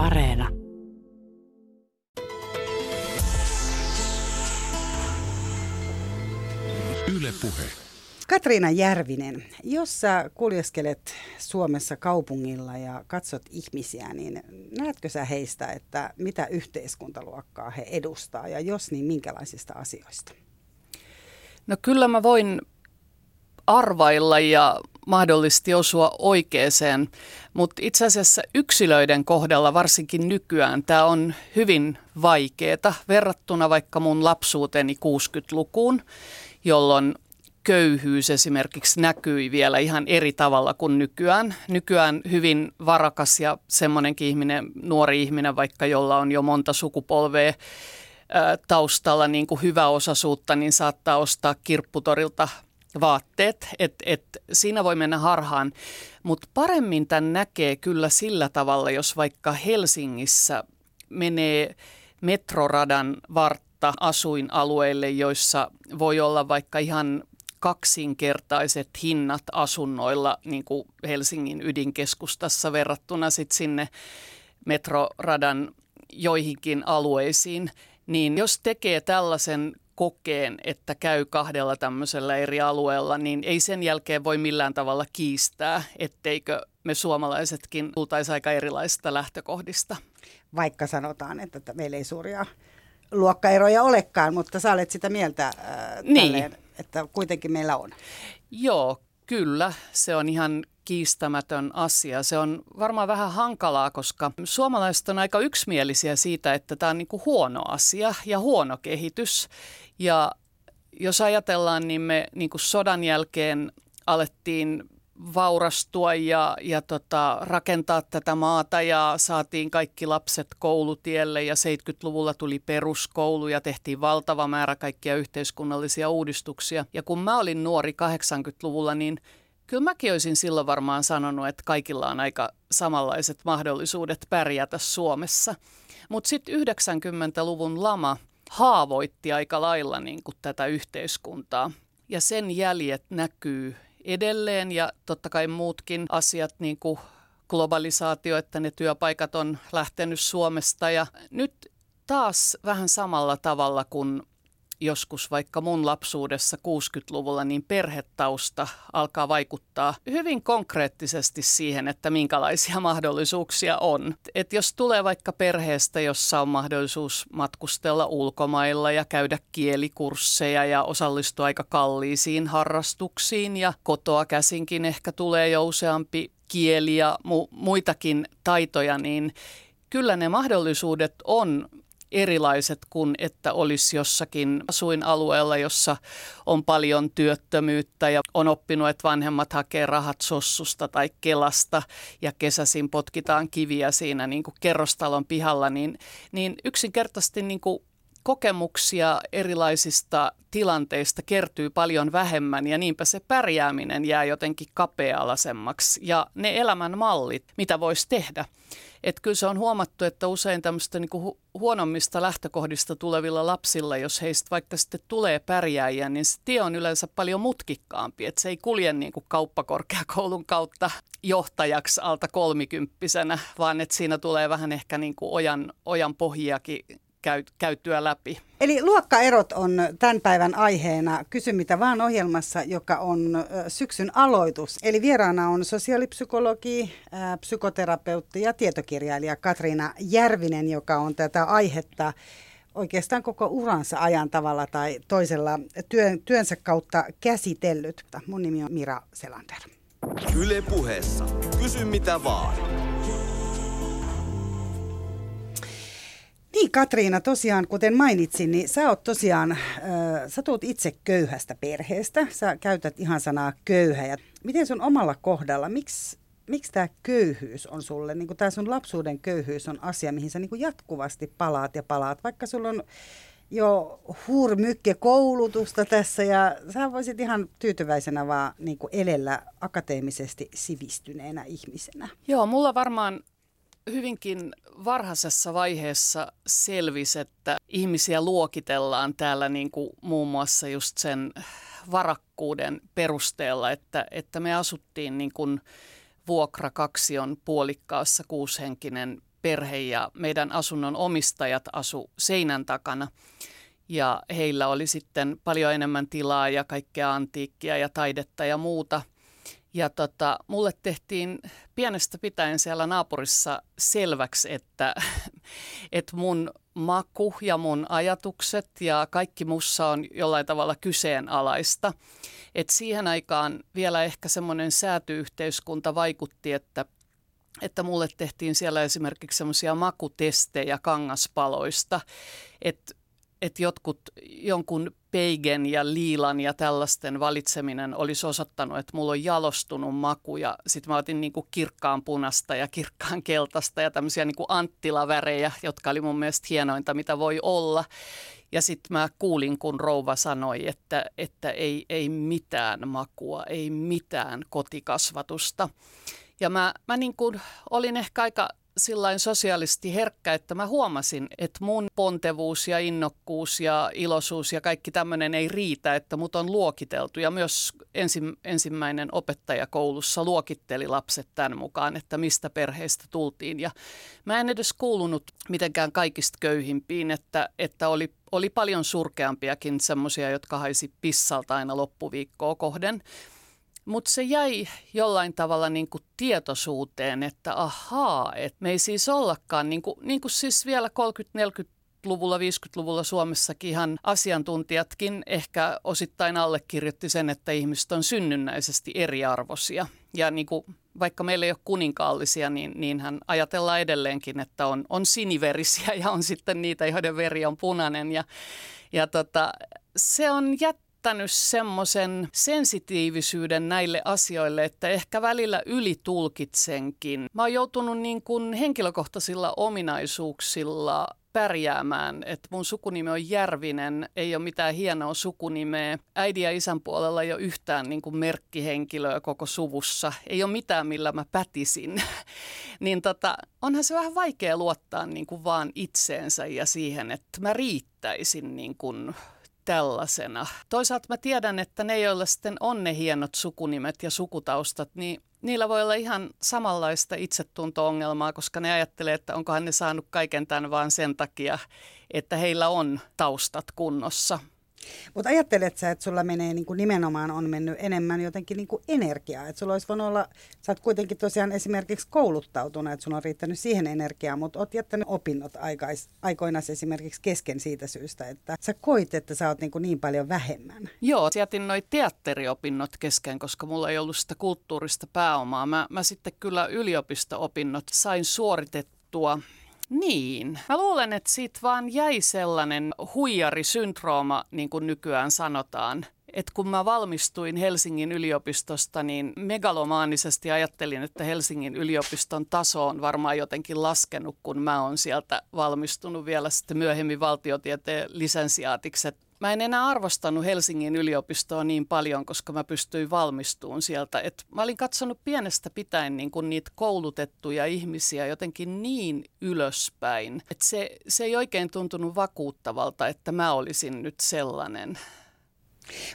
Areena. Yle Puhe. Katriina Järvinen, jos sä kuljeskelet Suomessa kaupungilla ja katsot ihmisiä, niin näetkö sä heistä, että mitä yhteiskuntaluokkaa he edustaa ja jos niin minkälaisista asioista? No kyllä mä voin arvailla ja mahdollisesti osua oikeeseen, mutta itse asiassa yksilöiden kohdalla varsinkin nykyään tämä on hyvin vaikeaa verrattuna vaikka mun lapsuuteni 60-lukuun, jolloin köyhyys esimerkiksi näkyi vielä ihan eri tavalla kuin nykyään. Nykyään hyvin varakas ja semmoinenkin ihminen, nuori ihminen vaikka, jolla on jo monta sukupolvea taustalla niin kuin hyväosaisuutta, niin saattaa ostaa kirpputorilta vaatteet, että et siinä voi mennä harhaan. Mutta paremmin tämän näkee kyllä sillä tavalla, jos vaikka Helsingissä menee metroradan vartta asuinalueille, joissa voi olla vaikka ihan kaksinkertaiset hinnat asunnoilla niin kuin Helsingin ydinkeskustassa verrattuna sit sinne metroradan joihinkin alueisiin, niin jos tekee tällaisen kokeen, että käy kahdella tämmöisellä eri alueella, niin ei sen jälkeen voi millään tavalla kiistää, etteikö me suomalaisetkin tultaisi aika erilaisista lähtökohdista. Vaikka sanotaan, että meillä ei suuria luokkaeroja olekaan, mutta sä olet sitä mieltä äh, niin. tälleen, että kuitenkin meillä on. Joo, kyllä. Se on ihan kiistämätön asia. Se on varmaan vähän hankalaa, koska suomalaiset on aika yksimielisiä siitä, että tämä on niin kuin huono asia ja huono kehitys. Ja jos ajatellaan, niin me niin kuin sodan jälkeen alettiin vaurastua ja, ja tota, rakentaa tätä maata ja saatiin kaikki lapset koulutielle ja 70-luvulla tuli peruskoulu ja tehtiin valtava määrä kaikkia yhteiskunnallisia uudistuksia. Ja kun mä olin nuori 80-luvulla, niin kyllä mäkin olisin silloin varmaan sanonut, että kaikilla on aika samanlaiset mahdollisuudet pärjätä Suomessa. Mutta sitten 90-luvun lama haavoitti aika lailla niin kuin tätä yhteiskuntaa. Ja sen jäljet näkyy edelleen ja totta kai muutkin asiat niin kuin globalisaatio, että ne työpaikat on lähtenyt Suomesta. Ja nyt taas vähän samalla tavalla kuin joskus vaikka mun lapsuudessa 60-luvulla, niin perhetausta alkaa vaikuttaa hyvin konkreettisesti siihen, että minkälaisia mahdollisuuksia on. Et jos tulee vaikka perheestä, jossa on mahdollisuus matkustella ulkomailla ja käydä kielikursseja ja osallistua aika kalliisiin harrastuksiin ja kotoa käsinkin ehkä tulee jo useampi kieli ja mu- muitakin taitoja, niin kyllä ne mahdollisuudet on erilaiset kuin että olisi jossakin asuinalueella, jossa on paljon työttömyyttä ja on oppinut, että vanhemmat hakee rahat sossusta tai kelasta ja kesäsin potkitaan kiviä siinä niin kuin kerrostalon pihalla, niin, niin yksinkertaisesti niin kuin kokemuksia erilaisista tilanteista kertyy paljon vähemmän ja niinpä se pärjääminen jää jotenkin kapea-alaisemmaksi ja ne elämän mallit, mitä voisi tehdä. Että kyllä se on huomattu, että usein tämmöistä niinku huonommista lähtökohdista tulevilla lapsilla, jos heistä vaikka sitten tulee pärjääjiä, niin se tie on yleensä paljon mutkikkaampi. Että se ei kulje niin kuin kauppakorkeakoulun kautta johtajaksi alta kolmikymppisenä, vaan että siinä tulee vähän ehkä niin kuin ojan, ojan pohjiakin käy, käytyä läpi. Eli luokkaerot on tämän päivän aiheena Kysy mitä vaan ohjelmassa, joka on syksyn aloitus. Eli vieraana on sosiaalipsykologi, psykoterapeutti ja tietokirjailija Katriina Järvinen, joka on tätä aihetta oikeastaan koko uransa ajan tavalla tai toisella työn, työnsä kautta käsitellyt. Mun nimi on Mira Selander. Yle puheessa. Kysy mitä vaan. Niin Katriina, tosiaan kuten mainitsin, niin sä oot tosiaan, äh, sä tuut itse köyhästä perheestä, sä käytät ihan sanaa köyhä. Ja miten sun omalla kohdalla, miksi miksi tämä köyhyys on sulle, niin tämä sun lapsuuden köyhyys on asia, mihin sä niin jatkuvasti palaat ja palaat, vaikka sulla on jo hurmykke koulutusta tässä ja sä voisit ihan tyytyväisenä vaan niin elellä akateemisesti sivistyneenä ihmisenä. Joo, mulla varmaan hyvinkin varhaisessa vaiheessa selvisi, että ihmisiä luokitellaan täällä niin kuin muun muassa just sen varakkuuden perusteella, että, että me asuttiin niin kuin vuokrakaksion puolikkaassa kuushenkinen perhe ja meidän asunnon omistajat asu seinän takana. Ja heillä oli sitten paljon enemmän tilaa ja kaikkea antiikkia ja taidetta ja muuta. Ja tota, mulle tehtiin pienestä pitäen siellä naapurissa selväksi, että, että mun maku ja mun ajatukset ja kaikki mussa on jollain tavalla kyseenalaista. Et siihen aikaan vielä ehkä semmoinen säätyyhteiskunta vaikutti, että että mulle tehtiin siellä esimerkiksi semmoisia makutestejä kangaspaloista, että että jotkut, jonkun peigen ja liilan ja tällaisten valitseminen olisi osoittanut, että mulla on jalostunut maku ja sitten mä otin niin kuin kirkkaan punasta ja kirkkaan keltaista ja tämmöisiä niin kuin anttilavärejä, jotka oli mun mielestä hienointa, mitä voi olla. Ja sitten mä kuulin, kun rouva sanoi, että, että ei, ei mitään makua, ei mitään kotikasvatusta. Ja mä, mä niin kuin olin ehkä aika sillain sosiaalisesti herkkä, että mä huomasin, että mun pontevuus ja innokkuus ja iloisuus ja kaikki tämmöinen ei riitä, että mut on luokiteltu. Ja myös ensi, ensimmäinen opettaja koulussa luokitteli lapset tämän mukaan, että mistä perheestä tultiin. Ja mä en edes kuulunut mitenkään kaikista köyhimpiin, että, että oli, oli paljon surkeampiakin semmoisia, jotka haisi pissalta aina loppuviikkoa kohden. Mutta se jäi jollain tavalla niin kuin tietoisuuteen, että ahaa, että me ei siis ollakaan, niin kuin, niin kuin siis vielä 30-40-luvulla, 50-luvulla Suomessakin ihan asiantuntijatkin ehkä osittain allekirjoitti sen, että ihmiset on synnynnäisesti eriarvoisia. Ja niin kuin, vaikka meillä ei ole kuninkaallisia, niin, niin hän ajatellaan edelleenkin, että on, on siniverisiä ja on sitten niitä, joiden veri on punainen. Ja, ja tota, se on jättänyt jättänyt semmoisen sensitiivisyyden näille asioille, että ehkä välillä ylitulkitsenkin. Mä oon joutunut niin kuin henkilökohtaisilla ominaisuuksilla pärjäämään, että mun sukunimi on Järvinen, ei ole mitään hienoa sukunimeä. Äidin ja isän puolella ei ole yhtään niin kuin merkkihenkilöä koko suvussa. Ei ole mitään, millä mä pätisin. niin tota, onhan se vähän vaikea luottaa niin kuin vaan itseensä ja siihen, että mä riittäisin niin kuin tällaisena. Toisaalta mä tiedän, että ne, joilla sitten on ne hienot sukunimet ja sukutaustat, niin niillä voi olla ihan samanlaista itsetunto-ongelmaa, koska ne ajattelee, että onkohan ne saanut kaiken tämän vaan sen takia, että heillä on taustat kunnossa. Mutta ajattelet sä, että sulla menee niin kuin nimenomaan on mennyt enemmän jotenkin niin kuin energiaa, että sulla olisi voinut olla, sä oot kuitenkin tosiaan esimerkiksi kouluttautunut, että sulla on riittänyt siihen energiaa, mutta oot jättänyt opinnot aikais, aikoinaan esimerkiksi kesken siitä syystä, että sä koit, että sä oot niin, kuin niin paljon vähemmän. Joo, jätin noi teatteriopinnot kesken, koska mulla ei ollut sitä kulttuurista pääomaa. Mä, mä sitten kyllä yliopisto-opinnot sain suoritettua niin. Mä luulen, että siitä vaan jäi sellainen huijarisyndrooma, niin kuin nykyään sanotaan. Et kun mä valmistuin Helsingin yliopistosta, niin megalomaanisesti ajattelin, että Helsingin yliopiston taso on varmaan jotenkin laskenut, kun mä oon sieltä valmistunut vielä sitten myöhemmin valtiotieteen lisensiaatiksi mä en enää arvostanut Helsingin yliopistoa niin paljon, koska mä pystyin valmistumaan sieltä. Et mä olin katsonut pienestä pitäen niin kuin niitä koulutettuja ihmisiä jotenkin niin ylöspäin, että se, se ei oikein tuntunut vakuuttavalta, että mä olisin nyt sellainen.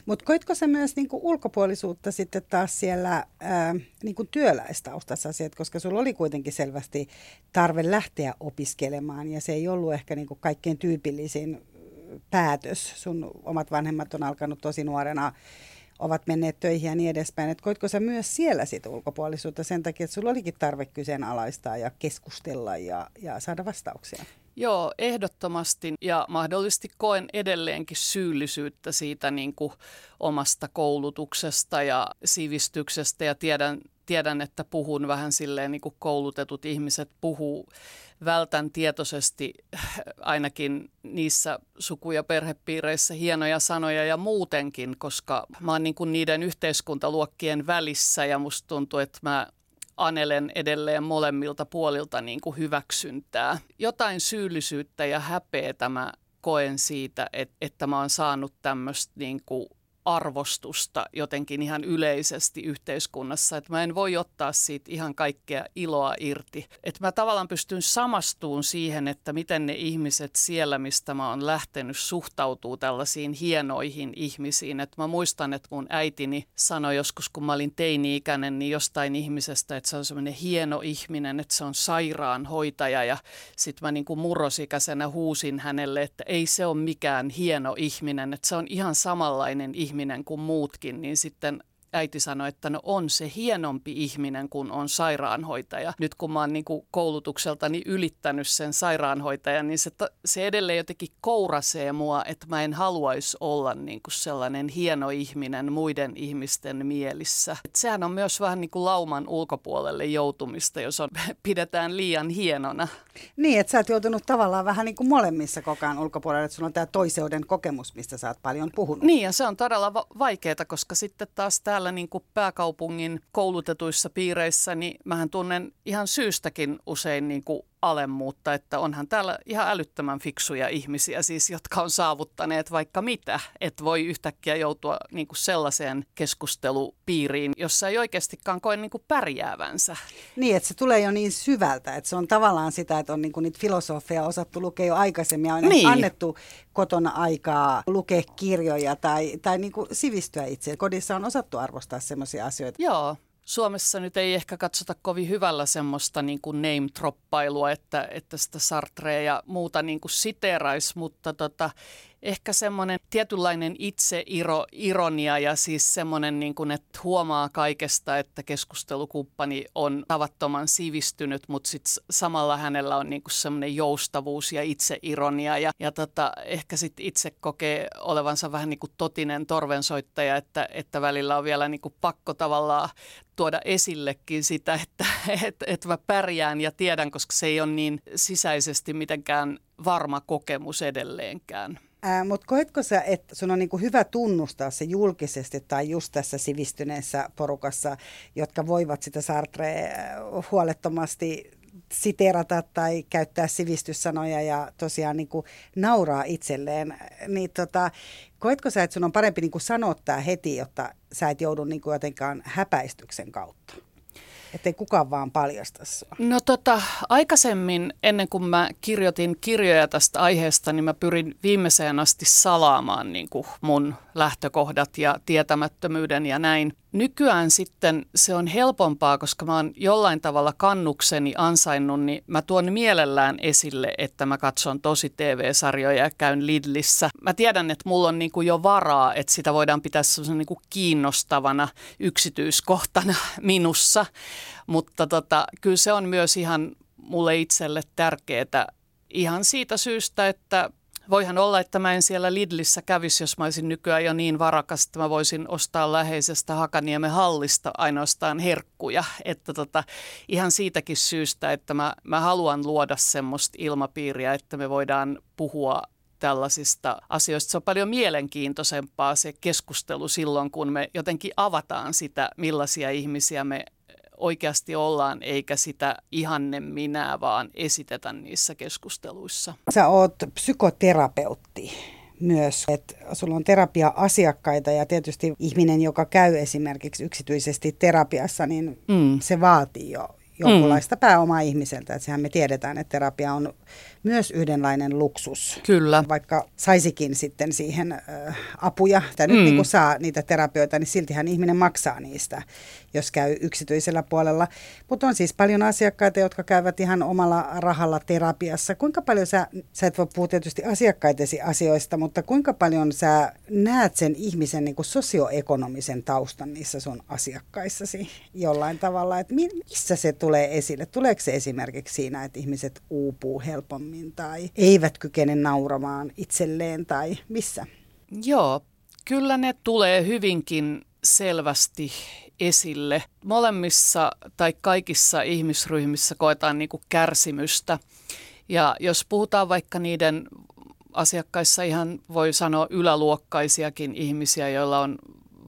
Mutta koitko sä myös niinku ulkopuolisuutta sitten taas siellä ää, niinku työläistaustassa, koska sulla oli kuitenkin selvästi tarve lähteä opiskelemaan ja se ei ollut ehkä niinku kaikkein tyypillisin päätös. Sun omat vanhemmat on alkanut tosi nuorena, ovat menneet töihin ja niin edespäin. Et koitko sä myös siellä sit ulkopuolisuutta sen takia, että sulla olikin tarve kyseenalaistaa ja keskustella ja, ja saada vastauksia? Joo, ehdottomasti ja mahdollisesti koen edelleenkin syyllisyyttä siitä niin kuin omasta koulutuksesta ja sivistyksestä ja tiedän, tiedän, että puhun vähän silleen niin kuin koulutetut ihmiset puhuu vältän tietoisesti ainakin niissä suku- ja perhepiireissä hienoja sanoja ja muutenkin, koska mä oon niin kuin niiden yhteiskuntaluokkien välissä ja musta tuntuu, että mä anelen edelleen molemmilta puolilta niin kuin hyväksyntää. Jotain syyllisyyttä ja häpeätä mä koen siitä, että, että mä oon saanut tämmöistä niin kuin arvostusta jotenkin ihan yleisesti yhteiskunnassa, että mä en voi ottaa siitä ihan kaikkea iloa irti. Että mä tavallaan pystyn samastuun siihen, että miten ne ihmiset siellä, mistä mä oon lähtenyt, suhtautuu tällaisiin hienoihin ihmisiin. Että mä muistan, että mun äitini sanoi joskus, kun mä olin teini-ikäinen, niin jostain ihmisestä, että se on semmoinen hieno ihminen, että se on sairaanhoitaja ja sitten mä niin kuin murrosikäisenä huusin hänelle, että ei se ole mikään hieno ihminen, että se on ihan samanlainen ihminen kuin muutkin, niin sitten äiti sanoi, että no on se hienompi ihminen kuin on sairaanhoitaja. Nyt kun mä oon niin kuin koulutukseltani ylittänyt sen sairaanhoitajan, niin se, se edelleen jotenkin kourasee mua, että mä en haluaisi olla niin kuin sellainen hieno ihminen muiden ihmisten mielissä. Et sehän on myös vähän niin kuin lauman ulkopuolelle joutumista, jos on, pidetään liian hienona. Niin, että sä oot joutunut tavallaan vähän niin kuin molemmissa koko ajan ulkopuolelle, että sulla on tämä toiseuden kokemus, mistä sä oot paljon puhunut. Niin, ja se on todella va- vaikeaa, koska sitten taas täällä täällä niin kuin pääkaupungin koulutetuissa piireissä, niin mähän tunnen ihan syystäkin usein niin kuin alemmuutta, että onhan täällä ihan älyttömän fiksuja ihmisiä siis, jotka on saavuttaneet vaikka mitä, että voi yhtäkkiä joutua niin kuin sellaiseen keskustelupiiriin, jossa ei oikeastikaan koe niin kuin pärjäävänsä. Niin, että se tulee jo niin syvältä, että se on tavallaan sitä, että on niin kuin niitä filosofia osattu lukea jo aikaisemmin ja on niin. annettu kotona aikaa lukea kirjoja tai, tai niin kuin sivistyä itse. Kodissa on osattu arvostaa sellaisia asioita. Joo, Suomessa nyt ei ehkä katsota kovin hyvällä semmoista niin kuin name-troppailua, että, että sitä Sartrea ja muuta niin kuin siteraisi, mutta tota, ehkä semmoinen tietynlainen itseironia ja siis semmoinen, niin kuin, että huomaa kaikesta, että keskustelukumppani on tavattoman sivistynyt, mutta sitten samalla hänellä on niin kuin semmoinen joustavuus ja itseironia ja, ja tota, ehkä sitten itse kokee olevansa vähän niin kuin totinen torvensoittaja, että, että välillä on vielä niin kuin pakko tavallaan tuoda esillekin sitä, että, että, että mä pärjään ja tiedän, koska se ei ole niin sisäisesti mitenkään varma kokemus edelleenkään. Mutta koetko sä, että sun on niinku hyvä tunnustaa se julkisesti tai just tässä sivistyneessä porukassa, jotka voivat sitä Sartrea huolettomasti siterata tai käyttää sivistyssanoja ja tosiaan niin kuin nauraa itselleen, niin tota, koetko sä, että sun on parempi niin kuin sanoa tämä heti, jotta sä et joudu niin kuin jotenkaan häpäistyksen kautta? Ettei kukaan vaan paljasta sua. No tota, aikaisemmin, ennen kuin mä kirjoitin kirjoja tästä aiheesta, niin mä pyrin viimeiseen asti salaamaan niin kuin mun lähtökohdat ja tietämättömyyden ja näin. Nykyään sitten se on helpompaa, koska mä oon jollain tavalla kannukseni ansainnut, niin mä tuon mielellään esille, että mä katson tosi TV-sarjoja ja käyn Lidlissä. Mä tiedän, että mulla on niin kuin jo varaa, että sitä voidaan pitää niin kuin kiinnostavana yksityiskohtana minussa, mutta tota, kyllä se on myös ihan mulle itselle tärkeää ihan siitä syystä, että Voihan olla, että mä en siellä Lidlissä kävisi, jos mä olisin nykyään jo niin varakas, että mä voisin ostaa läheisestä Hakaniemen hallista ainoastaan herkkuja. Että tota, ihan siitäkin syystä, että mä, mä haluan luoda semmoista ilmapiiriä, että me voidaan puhua tällaisista asioista. Se on paljon mielenkiintoisempaa se keskustelu silloin, kun me jotenkin avataan sitä, millaisia ihmisiä me oikeasti ollaan, eikä sitä ihanne minä, vaan esitetä niissä keskusteluissa. Sä oot psykoterapeutti myös, että sulla on terapia-asiakkaita ja tietysti ihminen, joka käy esimerkiksi yksityisesti terapiassa, niin mm. se vaatii jo jonkunlaista mm. pääomaa ihmiseltä. Että sehän me tiedetään, että terapia on myös yhdenlainen luksus. Kyllä. Vaikka saisikin sitten siihen äh, apuja, tai nyt mm. niin saa niitä terapioita, niin siltihän ihminen maksaa niistä, jos käy yksityisellä puolella. Mutta on siis paljon asiakkaita, jotka käyvät ihan omalla rahalla terapiassa. Kuinka paljon sä, sä et voi puhua tietysti asiakkaitesi asioista, mutta kuinka paljon sä näet sen ihmisen niin kuin sosioekonomisen taustan niissä sun asiakkaissasi jollain tavalla, että missä se tulee esille? Tuleeko se esimerkiksi siinä, että ihmiset uupuu helpommin? Helpommin tai eivät kykene nauramaan itselleen tai missä? Joo, kyllä ne tulee hyvinkin selvästi esille. Molemmissa tai kaikissa ihmisryhmissä koetaan niin kuin kärsimystä. Ja jos puhutaan vaikka niiden asiakkaissa ihan voi sanoa yläluokkaisiakin ihmisiä, joilla on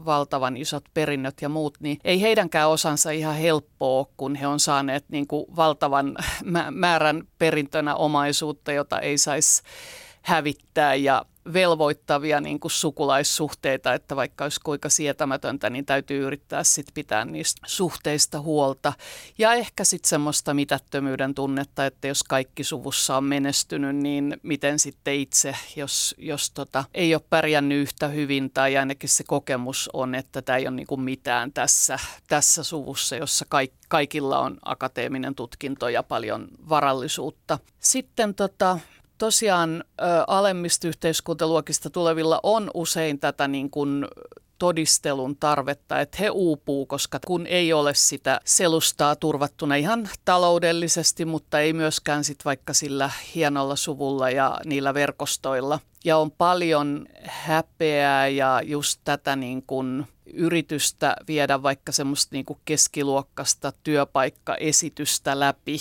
valtavan isot perinnöt ja muut, niin ei heidänkään osansa ihan helppoa, kun he on saaneet niin kuin valtavan määrän perintönä omaisuutta, jota ei saisi hävittää. Ja velvoittavia niin kuin sukulaissuhteita, että vaikka olisi kuinka sietämätöntä, niin täytyy yrittää sitten pitää niistä suhteista huolta. Ja ehkä sitten semmoista mitättömyyden tunnetta, että jos kaikki suvussa on menestynyt, niin miten sitten itse, jos, jos tota, ei ole pärjännyt yhtä hyvin tai ainakin se kokemus on, että tämä ei ole niin kuin mitään tässä, tässä suvussa, jossa kaikki kaikilla on akateeminen tutkinto ja paljon varallisuutta. Sitten tota, tosiaan alemmista yhteiskuntaluokista tulevilla on usein tätä niin kuin todistelun tarvetta, että he uupuu, koska kun ei ole sitä selustaa turvattuna ihan taloudellisesti, mutta ei myöskään sit vaikka sillä hienolla suvulla ja niillä verkostoilla. Ja on paljon häpeää ja just tätä niin kuin yritystä viedä vaikka semmoista niin kuin keskiluokkasta työpaikkaesitystä läpi.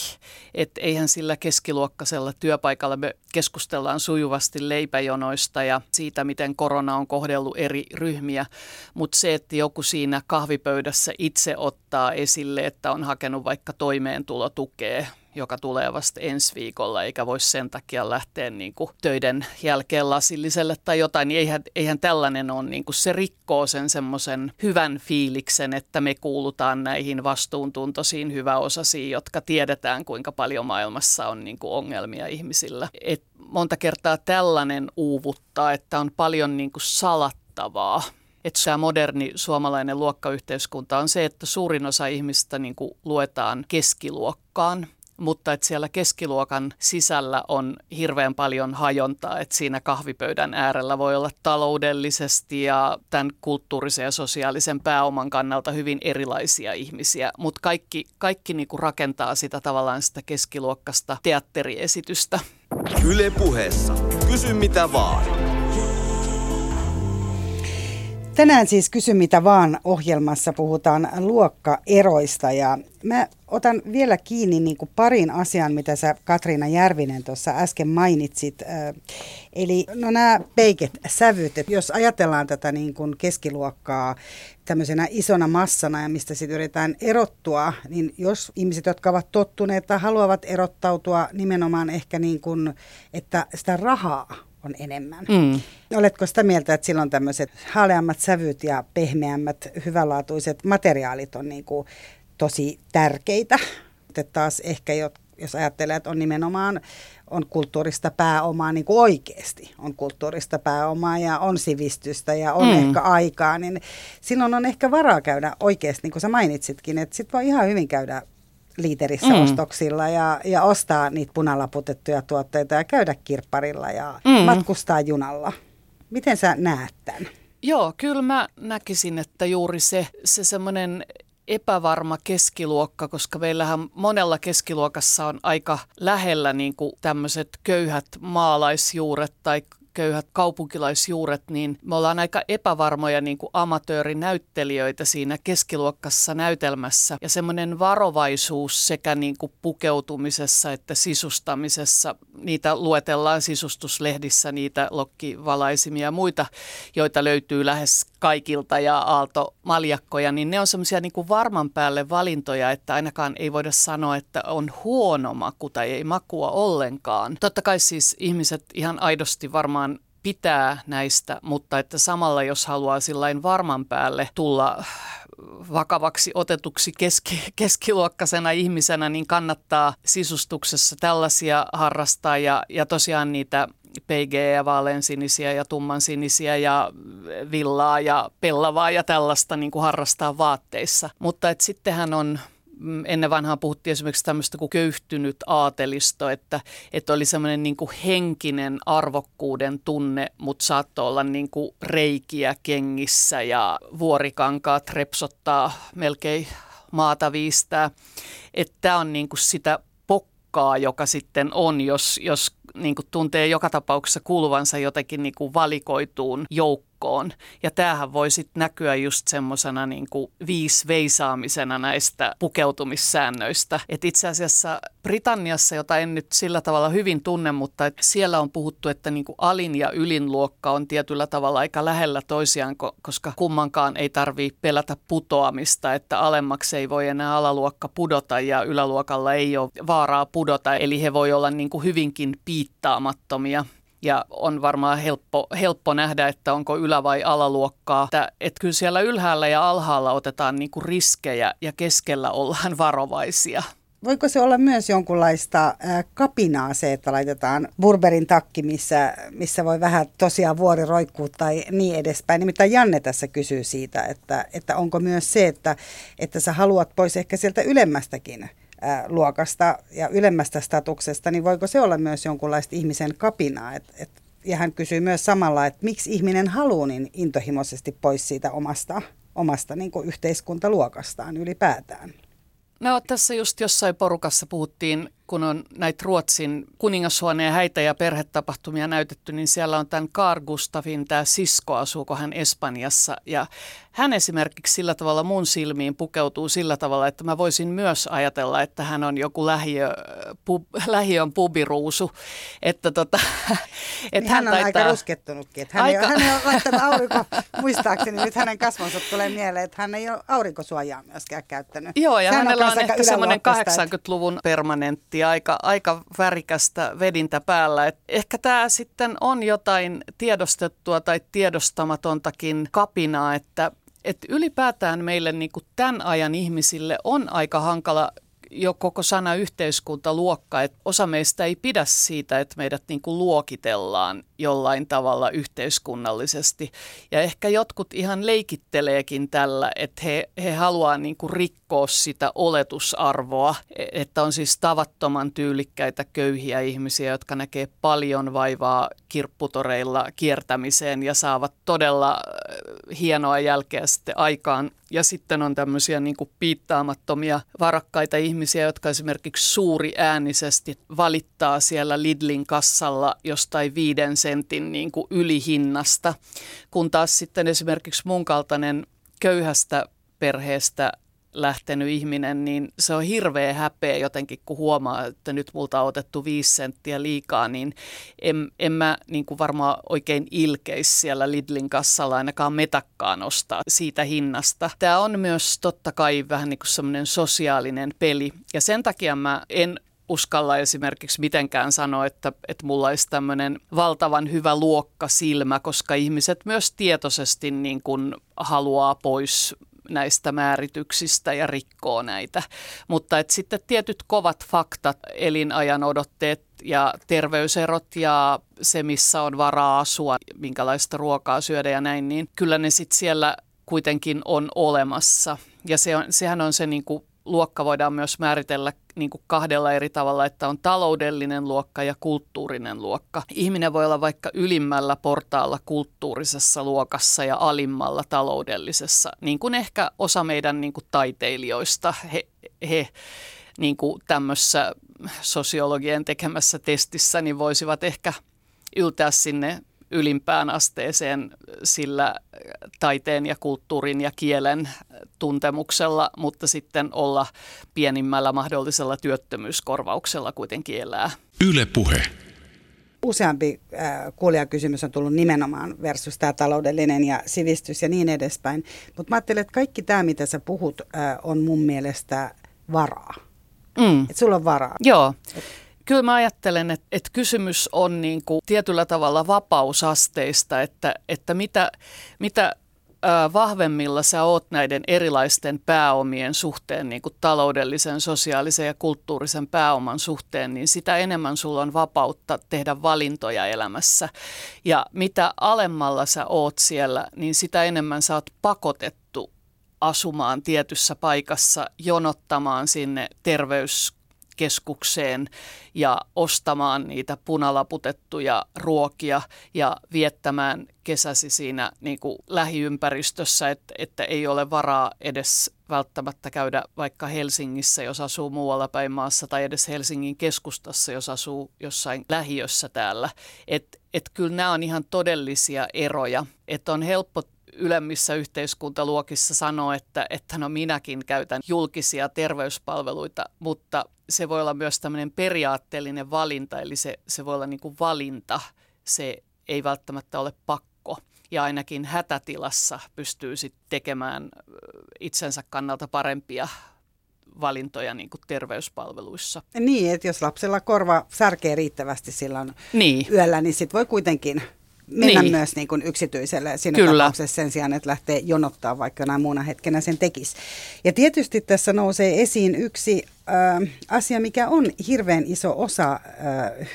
Että eihän sillä keskiluokkaisella työpaikalla me keskustellaan sujuvasti leipäjonoista ja siitä, miten korona on kohdellut eri ryhmiä. Mutta se, että joku siinä kahvipöydässä itse ottaa esille, että on hakenut vaikka toimeentulotukea joka tulee vasta ensi viikolla, eikä voi sen takia lähteä niin kuin töiden jälkeen lasilliselle tai jotain, niin eihän, eihän tällainen ole, niin kuin se rikkoo sen semmoisen hyvän fiiliksen, että me kuulutaan näihin vastuuntuntoisiin hyväosasiin, jotka tiedetään, kuinka paljon maailmassa on niin kuin ongelmia ihmisillä. Et monta kertaa tällainen uuvuttaa, että on paljon niin kuin salattavaa. Että tämä moderni suomalainen luokkayhteiskunta on se, että suurin osa ihmistä niin kuin luetaan keskiluokkaan mutta että siellä keskiluokan sisällä on hirveän paljon hajontaa, että siinä kahvipöydän äärellä voi olla taloudellisesti ja tämän kulttuurisen ja sosiaalisen pääoman kannalta hyvin erilaisia ihmisiä, mutta kaikki, kaikki niinku rakentaa sitä tavallaan sitä keskiluokkasta teatteriesitystä. Yle puheessa. Kysy mitä vaan. Tänään siis Kysy mitä vaan ohjelmassa puhutaan luokkaeroista ja mä otan vielä kiinni niin kuin parin asian, mitä sä Katriina Järvinen tuossa äsken mainitsit. Eli no nämä peiket, sävyt, että jos ajatellaan tätä niin kuin keskiluokkaa tämmöisenä isona massana ja mistä sitten yritetään erottua, niin jos ihmiset, jotka ovat tottuneet tai haluavat erottautua nimenomaan ehkä niin kuin, että sitä rahaa on enemmän. Mm. Oletko sitä mieltä, että silloin tämmöiset haaleammat sävyt ja pehmeämmät, hyvälaatuiset materiaalit on niin kuin tosi tärkeitä? Että taas ehkä, jos ajattelee, että on nimenomaan on kulttuurista pääomaa niin kuin oikeasti on kulttuurista pääomaa ja on sivistystä ja on mm. ehkä aikaa, niin silloin on ehkä varaa käydä oikeasti, niin kuin sä mainitsitkin, että sitten voi ihan hyvin käydä liiterissä mm. ostoksilla ja, ja ostaa niitä punalaputettuja tuotteita ja käydä kirpparilla ja mm. matkustaa junalla. Miten sä näet tämän? Joo, kyllä mä näkisin, että juuri se, se semmoinen epävarma keskiluokka, koska meillähän monella keskiluokassa on aika lähellä niin kuin tämmöiset köyhät maalaisjuuret tai köyhät kaupunkilaisjuuret, niin me ollaan aika epävarmoja niin kuin amatöörinäyttelijöitä siinä keskiluokkassa näytelmässä. Ja semmoinen varovaisuus sekä niin kuin pukeutumisessa että sisustamisessa, niitä luetellaan sisustuslehdissä, niitä lokkivalaisimia ja muita, joita löytyy lähes kaikilta ja aalto maljakkoja, niin ne on semmoisia niin varman päälle valintoja, että ainakaan ei voida sanoa, että on huono maku tai ei makua ollenkaan. Totta kai siis ihmiset ihan aidosti varmaan pitää näistä, mutta että samalla jos haluaa sillain varman päälle tulla vakavaksi otetuksi keski, keskiluokkaisena ihmisenä, niin kannattaa sisustuksessa tällaisia harrastaa ja, ja tosiaan niitä PG ja vaaleansinisiä ja tummansinisiä ja villaa ja pellavaa ja tällaista niin kuin harrastaa vaatteissa. Mutta et sittenhän on ennen vanhaa puhuttiin esimerkiksi tämmöistä kuin köyhtynyt aatelisto, että, että oli semmoinen niin henkinen arvokkuuden tunne, mutta saattoi olla niin kuin reikiä kengissä ja vuorikankaat repsottaa melkein maata viistää. Että tämä on niin kuin sitä pokkaa, joka sitten on, jos, jos niin kuin tuntee joka tapauksessa kuuluvansa jotenkin niin kuin valikoituun joukkoon joukkoon. Ja tämähän voi sitten näkyä just semmoisena niin viisveisaamisena näistä pukeutumissäännöistä. Et itse asiassa Britanniassa, jota en nyt sillä tavalla hyvin tunne, mutta et siellä on puhuttu, että niin kuin alin ja ylin luokka on tietyllä tavalla aika lähellä toisiaan, koska kummankaan ei tarvitse pelätä putoamista, että alemmaksi ei voi enää alaluokka pudota ja yläluokalla ei ole vaaraa pudota, eli he voi olla niin kuin hyvinkin piittaamattomia Ja on varmaan helppo, helppo nähdä, että onko ylä- vai alaluokkaa. Että, että kyllä siellä ylhäällä ja alhaalla otetaan niin kuin riskejä ja keskellä ollaan varovaisia. Voiko se olla myös jonkunlaista kapinaa se, että laitetaan Burberin takki, missä, missä voi vähän tosiaan vuori roikkuu tai niin edespäin. Nimittäin Janne tässä kysyy siitä, että, että onko myös se, että, että sä haluat pois ehkä sieltä ylemmästäkin luokasta ja ylemmästä statuksesta, niin voiko se olla myös jonkunlaista ihmisen kapinaa? Et, et, ja hän kysyy myös samalla, että miksi ihminen haluaa niin intohimoisesti pois siitä omasta, omasta niin yhteiskuntaluokastaan ylipäätään. No tässä just jossain porukassa puhuttiin kun on näitä Ruotsin kuningashuoneen häitä ja perhetapahtumia näytetty, niin siellä on tämän Carl Gustavin tämä sisko, asuuko hän Espanjassa. Ja hän esimerkiksi sillä tavalla mun silmiin pukeutuu sillä tavalla, että mä voisin myös ajatella, että hän on joku lähiö, pub, lähiön pubiruusu. Että tota, et niin hän, hän on taitaa... aika ruskettunutkin. Että hän, aika... ei, hän ei ole laittanut aurinko, muistaakseni nyt hänen kasvonsa tulee mieleen, että hän ei ole aurinkosuojaa myöskään käyttänyt. Joo, ja Sehän hänellä on, on ehkä semmoinen 80-luvun permanentti näytti aika, aika värikästä vedintä päällä. Et ehkä tämä sitten on jotain tiedostettua tai tiedostamatontakin kapinaa, että et ylipäätään meille niin tämän ajan ihmisille on aika hankala jo koko sana yhteiskuntaluokka, että osa meistä ei pidä siitä, että meidät niin kuin luokitellaan jollain tavalla yhteiskunnallisesti. Ja ehkä jotkut ihan leikitteleekin tällä, että he, he haluaa niin kuin rikkoa sitä oletusarvoa, että on siis tavattoman tyylikkäitä köyhiä ihmisiä, jotka näkee paljon vaivaa kirpputoreilla kiertämiseen ja saavat todella hienoa jälkeä sitten aikaan. Ja sitten on tämmöisiä niin kuin piittaamattomia varakkaita ihmisiä, jotka esimerkiksi suuri äänisesti valittaa siellä Lidlin kassalla jostain viiden sentin niin kuin ylihinnasta, kun taas sitten esimerkiksi mun kaltainen köyhästä perheestä lähtenyt ihminen, niin se on hirveä häpeä jotenkin, kun huomaa, että nyt multa on otettu viisi senttiä liikaa, niin en, en mä niin kuin varmaan oikein ilkeis siellä Lidlin kassalla ainakaan metakkaan ostaa siitä hinnasta. Tämä on myös totta kai vähän niin kuin semmoinen sosiaalinen peli, ja sen takia mä en uskalla esimerkiksi mitenkään sanoa, että, että mulla olisi tämmöinen valtavan hyvä luokka silmä, koska ihmiset myös tietoisesti niin kuin haluaa pois näistä määrityksistä ja rikkoo näitä. Mutta et sitten tietyt kovat faktat, elinajan odotteet ja terveyserot ja se, missä on varaa asua, minkälaista ruokaa syödä ja näin, niin kyllä ne sitten siellä kuitenkin on olemassa. Ja se on, sehän on se niin kuin luokka voidaan myös määritellä niin kuin kahdella eri tavalla, että on taloudellinen luokka ja kulttuurinen luokka. Ihminen voi olla vaikka ylimmällä portaalla kulttuurisessa luokassa ja alimmalla taloudellisessa, niin kuin ehkä osa meidän niin kuin taiteilijoista. He, he niin kuin tämmöisessä sosiologien tekemässä testissä niin voisivat ehkä yltää sinne ylimpään asteeseen sillä taiteen ja kulttuurin ja kielen tuntemuksella, mutta sitten olla pienimmällä mahdollisella työttömyyskorvauksella kuitenkin elää. Yle puhe. Useampi äh, kuulijakysymys on tullut nimenomaan versus tämä taloudellinen ja sivistys ja niin edespäin. Mutta mä ajattelen, että kaikki tämä, mitä sä puhut, äh, on mun mielestä varaa. Mm. Että sulla on varaa. Joo. Et Kyllä mä ajattelen, että, että kysymys on niin kuin tietyllä tavalla vapausasteista, että, että mitä, mitä vahvemmilla sä oot näiden erilaisten pääomien suhteen, niin kuin taloudellisen, sosiaalisen ja kulttuurisen pääoman suhteen, niin sitä enemmän sulla on vapautta tehdä valintoja elämässä. Ja mitä alemmalla sä oot siellä, niin sitä enemmän sä oot pakotettu asumaan tietyssä paikassa, jonottamaan sinne terveys keskukseen ja ostamaan niitä punalaputettuja ruokia ja viettämään kesäsi siinä niin kuin lähiympäristössä, että, että ei ole varaa edes välttämättä käydä vaikka Helsingissä, jos asuu muualla päin maassa, tai edes Helsingin keskustassa, jos asuu jossain lähiössä täällä. Että et kyllä nämä on ihan todellisia eroja. Että on helppo ylemmissä yhteiskuntaluokissa sanoo, että, että no minäkin käytän julkisia terveyspalveluita, mutta se voi olla myös tämmöinen periaatteellinen valinta, eli se, se voi olla niin kuin valinta, se ei välttämättä ole pakko. Ja ainakin hätätilassa pystyy sitten tekemään itsensä kannalta parempia valintoja niin kuin terveyspalveluissa. Niin, että jos lapsella korva särkee riittävästi silloin niin. yöllä, niin sitten voi kuitenkin mennä niin. myös niin kuin yksityiselle siinä Kyllä. tapauksessa sen sijaan, että lähtee jonottaa vaikka näin muuna hetkenä sen tekisi. Ja tietysti tässä nousee esiin yksi äh, asia, mikä on hirveän iso osa äh,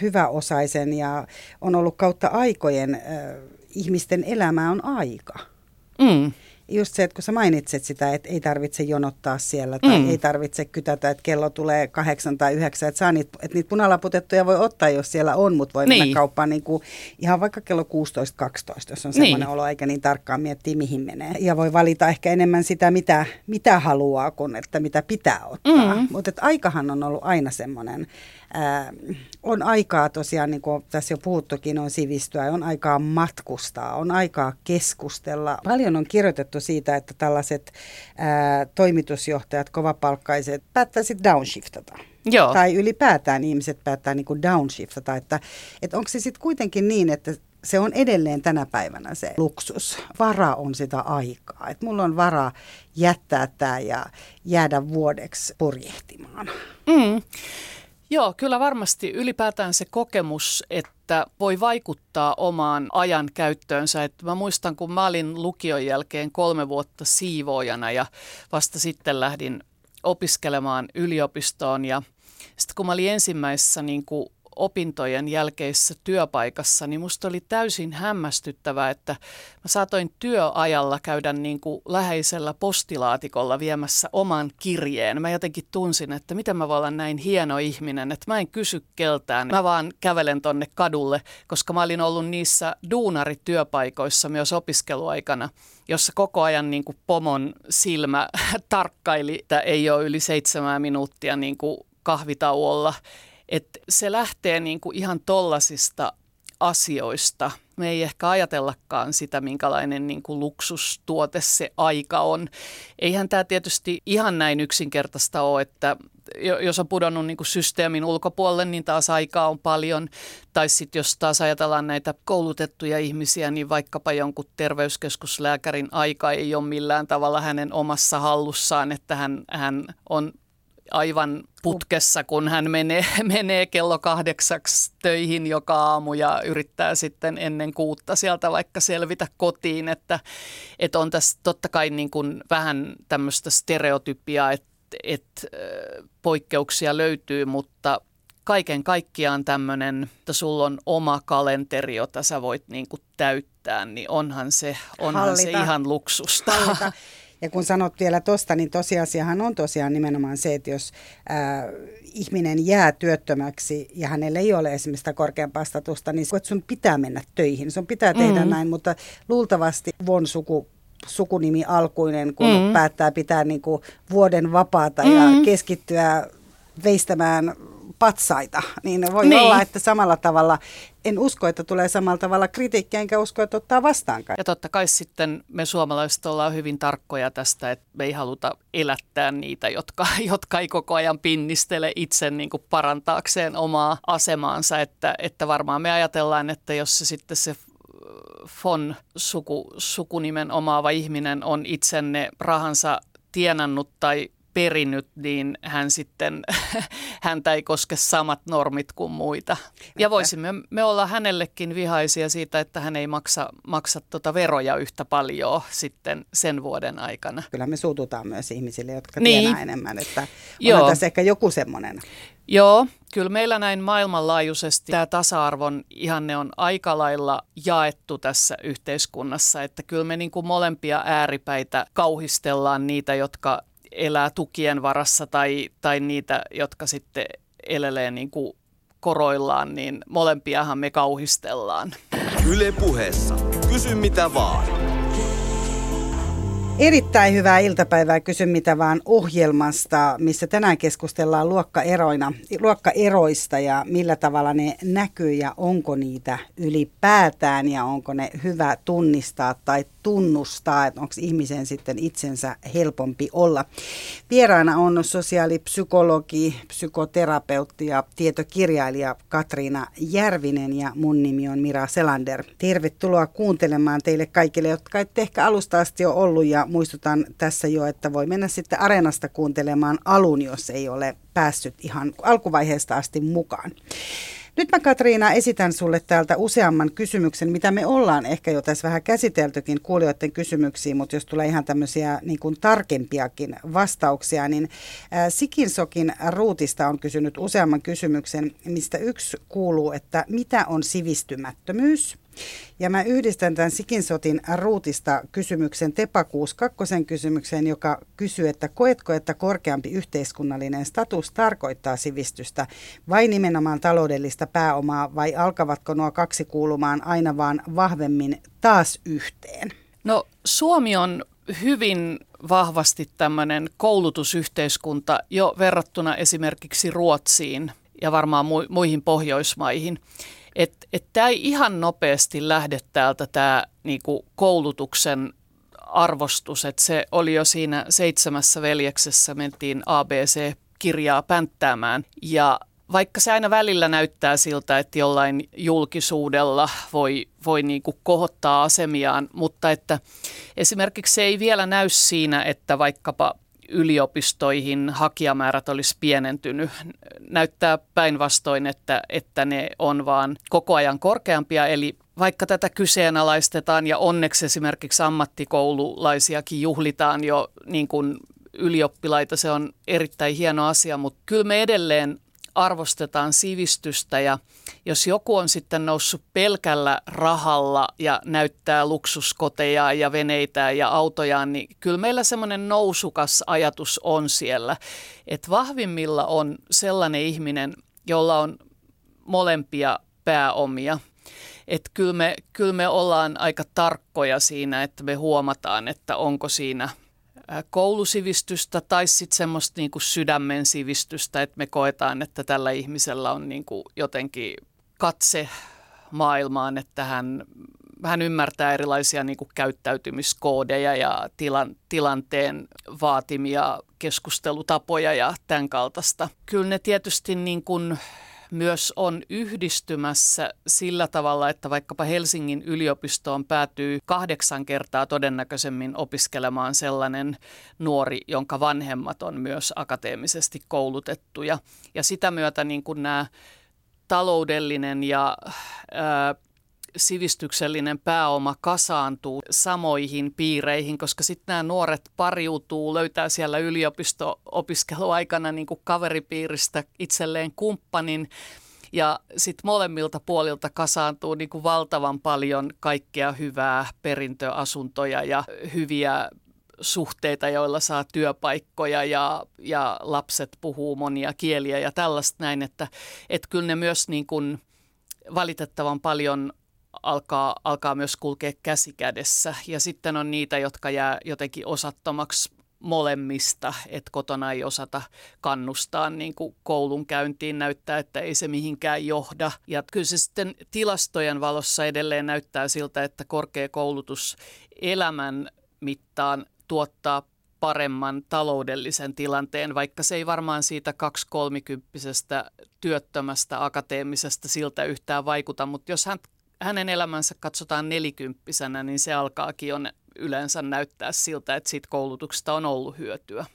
hyväosaisen ja on ollut kautta aikojen äh, ihmisten elämää on aika. Mm just se, että kun sä mainitset sitä, että ei tarvitse jonottaa siellä tai mm. ei tarvitse kytätä, että kello tulee kahdeksan tai yhdeksän, että, saa niitä, että niitä punalaputettuja voi ottaa, jos siellä on, mutta voi niin. mennä kauppaan niin kuin ihan vaikka kello 16-12, jos on semmoinen niin. olo, eikä niin tarkkaan miettiä, mihin menee. Ja voi valita ehkä enemmän sitä, mitä, mitä haluaa, kuin että mitä pitää ottaa. Mm. Mutta aikahan on ollut aina semmoinen ää, on aikaa tosiaan, niin kuin tässä jo puhuttukin, on sivistyä, on aikaa matkustaa, on aikaa keskustella. Paljon on kirjoitettu siitä, että tällaiset ää, toimitusjohtajat, kovapalkkaiset, päättää sitten downshiftata. Joo. Tai ylipäätään ihmiset päättää niin kuin downshiftata, että, että onko se sitten kuitenkin niin, että se on edelleen tänä päivänä se luksus. Vara on sitä aikaa. Että mulla on vara jättää tämä ja jäädä vuodeksi purjehtimaan. Mm. Joo, kyllä varmasti ylipäätään se kokemus, että voi vaikuttaa omaan ajan käyttöönsä. Et mä muistan, kun mä olin lukion jälkeen kolme vuotta siivoojana ja vasta sitten lähdin opiskelemaan yliopistoon ja sitten kun mä olin ensimmäisessä niin kuin opintojen jälkeisessä työpaikassa, niin musta oli täysin hämmästyttävää, että mä saatoin työajalla käydä niin kuin läheisellä postilaatikolla viemässä oman kirjeen. Mä jotenkin tunsin, että miten mä voin olla näin hieno ihminen, että mä en kysy keltään. Mä vaan kävelen tonne kadulle, koska mä olin ollut niissä duunarityöpaikoissa myös opiskeluaikana, jossa koko ajan niin kuin pomon silmä tarkkaili, että ei ole yli seitsemän minuuttia niin kuin kahvitauolla että se lähtee niin kuin ihan tollasista asioista. Me ei ehkä ajatellakaan sitä, minkälainen niin kuin luksustuote se aika on. Eihän tämä tietysti ihan näin yksinkertaista ole, että jos on pudonnut niin kuin systeemin ulkopuolelle, niin taas aikaa on paljon. Tai sitten jos taas ajatellaan näitä koulutettuja ihmisiä, niin vaikkapa jonkun terveyskeskuslääkärin aika ei ole millään tavalla hänen omassa hallussaan, että hän, hän on aivan putkessa, kun hän menee, menee kello kahdeksaksi töihin joka aamu ja yrittää sitten ennen kuutta sieltä vaikka selvitä kotiin. Että, että on tässä totta kai niin kuin vähän tämmöistä stereotypiaa, että, että poikkeuksia löytyy, mutta kaiken kaikkiaan tämmöinen, että sulla on oma kalenteri, jota sä voit niin kuin täyttää, niin onhan se, onhan se ihan luksusta. Hallita. Ja kun sanot vielä tosta, niin tosiasiahan on tosiaan nimenomaan se, että jos ää, ihminen jää työttömäksi ja hänellä ei ole esimerkiksi sitä korkeampaa statusta, niin sun pitää mennä töihin, sun pitää tehdä mm-hmm. näin, mutta luultavasti von suku sukunimi alkuinen, kun mm-hmm. päättää pitää niin kuin vuoden vapaata mm-hmm. ja keskittyä veistämään patsaita, niin voi niin. olla, että samalla tavalla, en usko, että tulee samalla tavalla kritiikkiä, enkä usko, että ottaa vastaankaan. Ja totta kai sitten me suomalaiset ollaan hyvin tarkkoja tästä, että me ei haluta elättää niitä, jotka, jotka ei koko ajan pinnistele itse niin kuin parantaakseen omaa asemaansa, että, että varmaan me ajatellaan, että jos se sitten se Fon suku, sukunimen omaava ihminen on itsenne rahansa tienannut tai perinnyt, niin hän sitten, häntä ei koske samat normit kuin muita. Ja voisimme me olla hänellekin vihaisia siitä, että hän ei maksa, maksa tuota veroja yhtä paljon sitten sen vuoden aikana. Kyllä me suututaan myös ihmisille, jotka niin. tienaa enemmän, että on tässä ehkä joku semmoinen. Joo, kyllä meillä näin maailmanlaajuisesti tämä tasa-arvon ihanne on aika lailla jaettu tässä yhteiskunnassa, että kyllä me niin kuin molempia ääripäitä kauhistellaan niitä, jotka elää tukien varassa tai, tai niitä, jotka sitten elelee niin kuin koroillaan, niin molempiahan me kauhistellaan. Yle puheessa. Kysy mitä vaan. Erittäin hyvää iltapäivää Kysy mitä vaan ohjelmasta, missä tänään keskustellaan luokkaeroina, luokkaeroista ja millä tavalla ne näkyy ja onko niitä ylipäätään ja onko ne hyvä tunnistaa tai tunnustaa, että onko ihmisen sitten itsensä helpompi olla. Vieraana on sosiaalipsykologi, psykoterapeutti ja tietokirjailija Katriina Järvinen ja mun nimi on Mira Selander. Tervetuloa kuuntelemaan teille kaikille, jotka ette ehkä alusta asti ole ollut ja muistutan tässä jo, että voi mennä sitten Areenasta kuuntelemaan alun, jos ei ole päässyt ihan alkuvaiheesta asti mukaan. Nyt mä Katriina esitän sulle täältä useamman kysymyksen, mitä me ollaan ehkä jo tässä vähän käsiteltykin kuulijoiden kysymyksiin, mutta jos tulee ihan tämmöisiä niin kuin tarkempiakin vastauksia, niin Sikinsokin ruutista on kysynyt useamman kysymyksen, mistä yksi kuuluu, että mitä on sivistymättömyys? Ja mä yhdistän tämän Sikinsotin ruutista kysymyksen Tepakuus kakkosen kysymykseen, joka kysyy, että koetko, että korkeampi yhteiskunnallinen status tarkoittaa sivistystä vai nimenomaan taloudellista pääomaa vai alkavatko nuo kaksi kuulumaan aina vaan vahvemmin taas yhteen? No Suomi on hyvin vahvasti tämmöinen koulutusyhteiskunta jo verrattuna esimerkiksi Ruotsiin ja varmaan muihin Pohjoismaihin. Että et tämä ei ihan nopeasti lähde täältä tämä niinku koulutuksen arvostus, että se oli jo siinä seitsemässä veljeksessä, mentiin ABC-kirjaa pänttäämään. Ja vaikka se aina välillä näyttää siltä, että jollain julkisuudella voi, voi niin kuin kohottaa asemiaan, mutta että esimerkiksi se ei vielä näy siinä, että vaikkapa yliopistoihin hakijamäärät olisi pienentynyt. Näyttää päinvastoin, että, että ne on vaan koko ajan korkeampia, eli vaikka tätä kyseenalaistetaan ja onneksi esimerkiksi ammattikoululaisiakin juhlitaan jo niin kuin ylioppilaita, se on erittäin hieno asia, mutta kyllä me edelleen arvostetaan sivistystä ja jos joku on sitten noussut pelkällä rahalla ja näyttää luksuskoteja ja veneitä ja autojaan, niin kyllä meillä semmoinen nousukas ajatus on siellä, että vahvimmilla on sellainen ihminen, jolla on molempia pääomia. Että kyllä me, kyllä me ollaan aika tarkkoja siinä, että me huomataan, että onko siinä – koulusivistystä tai sitten semmoista niin kuin sydämen sivistystä, että me koetaan, että tällä ihmisellä on niin kuin jotenkin katse maailmaan, että hän, hän ymmärtää erilaisia niin kuin käyttäytymiskoodeja ja tilan, tilanteen vaatimia keskustelutapoja ja tämän kaltaista. Kyllä ne tietysti niin kuin myös on yhdistymässä sillä tavalla, että vaikkapa Helsingin yliopistoon päätyy kahdeksan kertaa todennäköisemmin opiskelemaan sellainen nuori, jonka vanhemmat on myös akateemisesti koulutettuja. Ja sitä myötä niin kuin nämä taloudellinen ja ää, sivistyksellinen pääoma kasaantuu samoihin piireihin, koska sitten nämä nuoret pariutuu, löytää siellä yliopisto-opiskeluaikana niin kuin kaveripiiristä itselleen kumppanin, ja sitten molemmilta puolilta kasaantuu niin kuin valtavan paljon kaikkea hyvää, perintöasuntoja ja hyviä suhteita, joilla saa työpaikkoja ja, ja lapset puhuu monia kieliä ja tällaista näin, että, että kyllä ne myös niin kuin valitettavan paljon alkaa, alkaa myös kulkea käsi kädessä. Ja sitten on niitä, jotka jää jotenkin osattomaksi molemmista, että kotona ei osata kannustaa niin kuin koulun käyntiin, näyttää, että ei se mihinkään johda. Ja kyllä se sitten tilastojen valossa edelleen näyttää siltä, että korkeakoulutus elämän mittaan tuottaa paremman taloudellisen tilanteen, vaikka se ei varmaan siitä 2-30 työttömästä akateemisesta siltä yhtään vaikuta, mutta jos hän hänen elämänsä katsotaan nelikymppisenä, niin se alkaakin jo yleensä näyttää siltä, että siitä koulutuksesta on ollut hyötyä.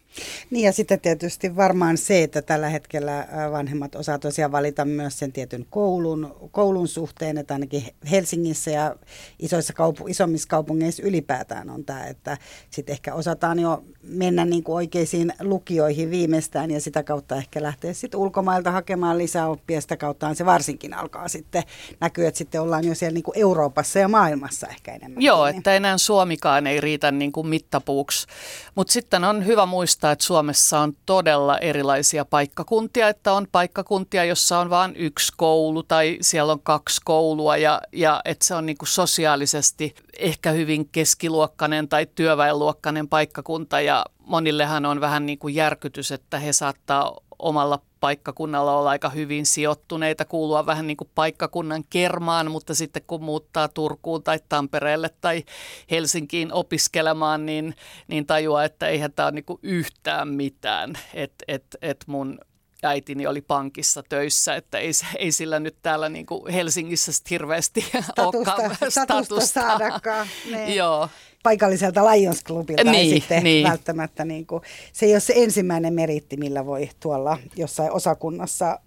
Niin ja sitten tietysti varmaan se, että tällä hetkellä vanhemmat osaa tosiaan valita myös sen tietyn koulun, koulun suhteen, että ainakin Helsingissä ja isoissa kaupu, isommissa kaupungeissa ylipäätään on tämä, että sitten ehkä osataan jo mennä niin kuin oikeisiin lukioihin viimeistään ja sitä kautta ehkä lähteä sitten ulkomailta hakemaan lisää oppia, sitä kautta se varsinkin alkaa sitten näkyä, että sitten ollaan jo siellä niin kuin Euroopassa ja maailmassa ehkä enemmän. Joo, kiinni. että enää Suomikaan ei riitä niin kuin mittapuuksi, mutta sitten on hyvä muistaa, muistaa, että Suomessa on todella erilaisia paikkakuntia, että on paikkakuntia, jossa on vain yksi koulu tai siellä on kaksi koulua ja, ja että se on niin kuin sosiaalisesti ehkä hyvin keskiluokkainen tai työväenluokkainen paikkakunta ja monillehan on vähän niin kuin järkytys, että he saattaa omalla paikkakunnalla olla aika hyvin sijoittuneita, kuulua vähän niin kuin paikkakunnan kermaan, mutta sitten kun muuttaa Turkuun tai Tampereelle tai Helsinkiin opiskelemaan, niin, niin tajuaa, että eihän tämä ole niin kuin yhtään mitään. Että et, et mun äitini oli pankissa töissä, että ei, ei sillä nyt täällä niin kuin Helsingissä hirveästi statusta, statusta, statusta saadakaan. Niin. Joo. Paikalliselta Lions Clubilta niin, ei sitten niin. välttämättä, niin kuin, se ei ole se ensimmäinen meritti, millä voi tuolla jossain osakunnassa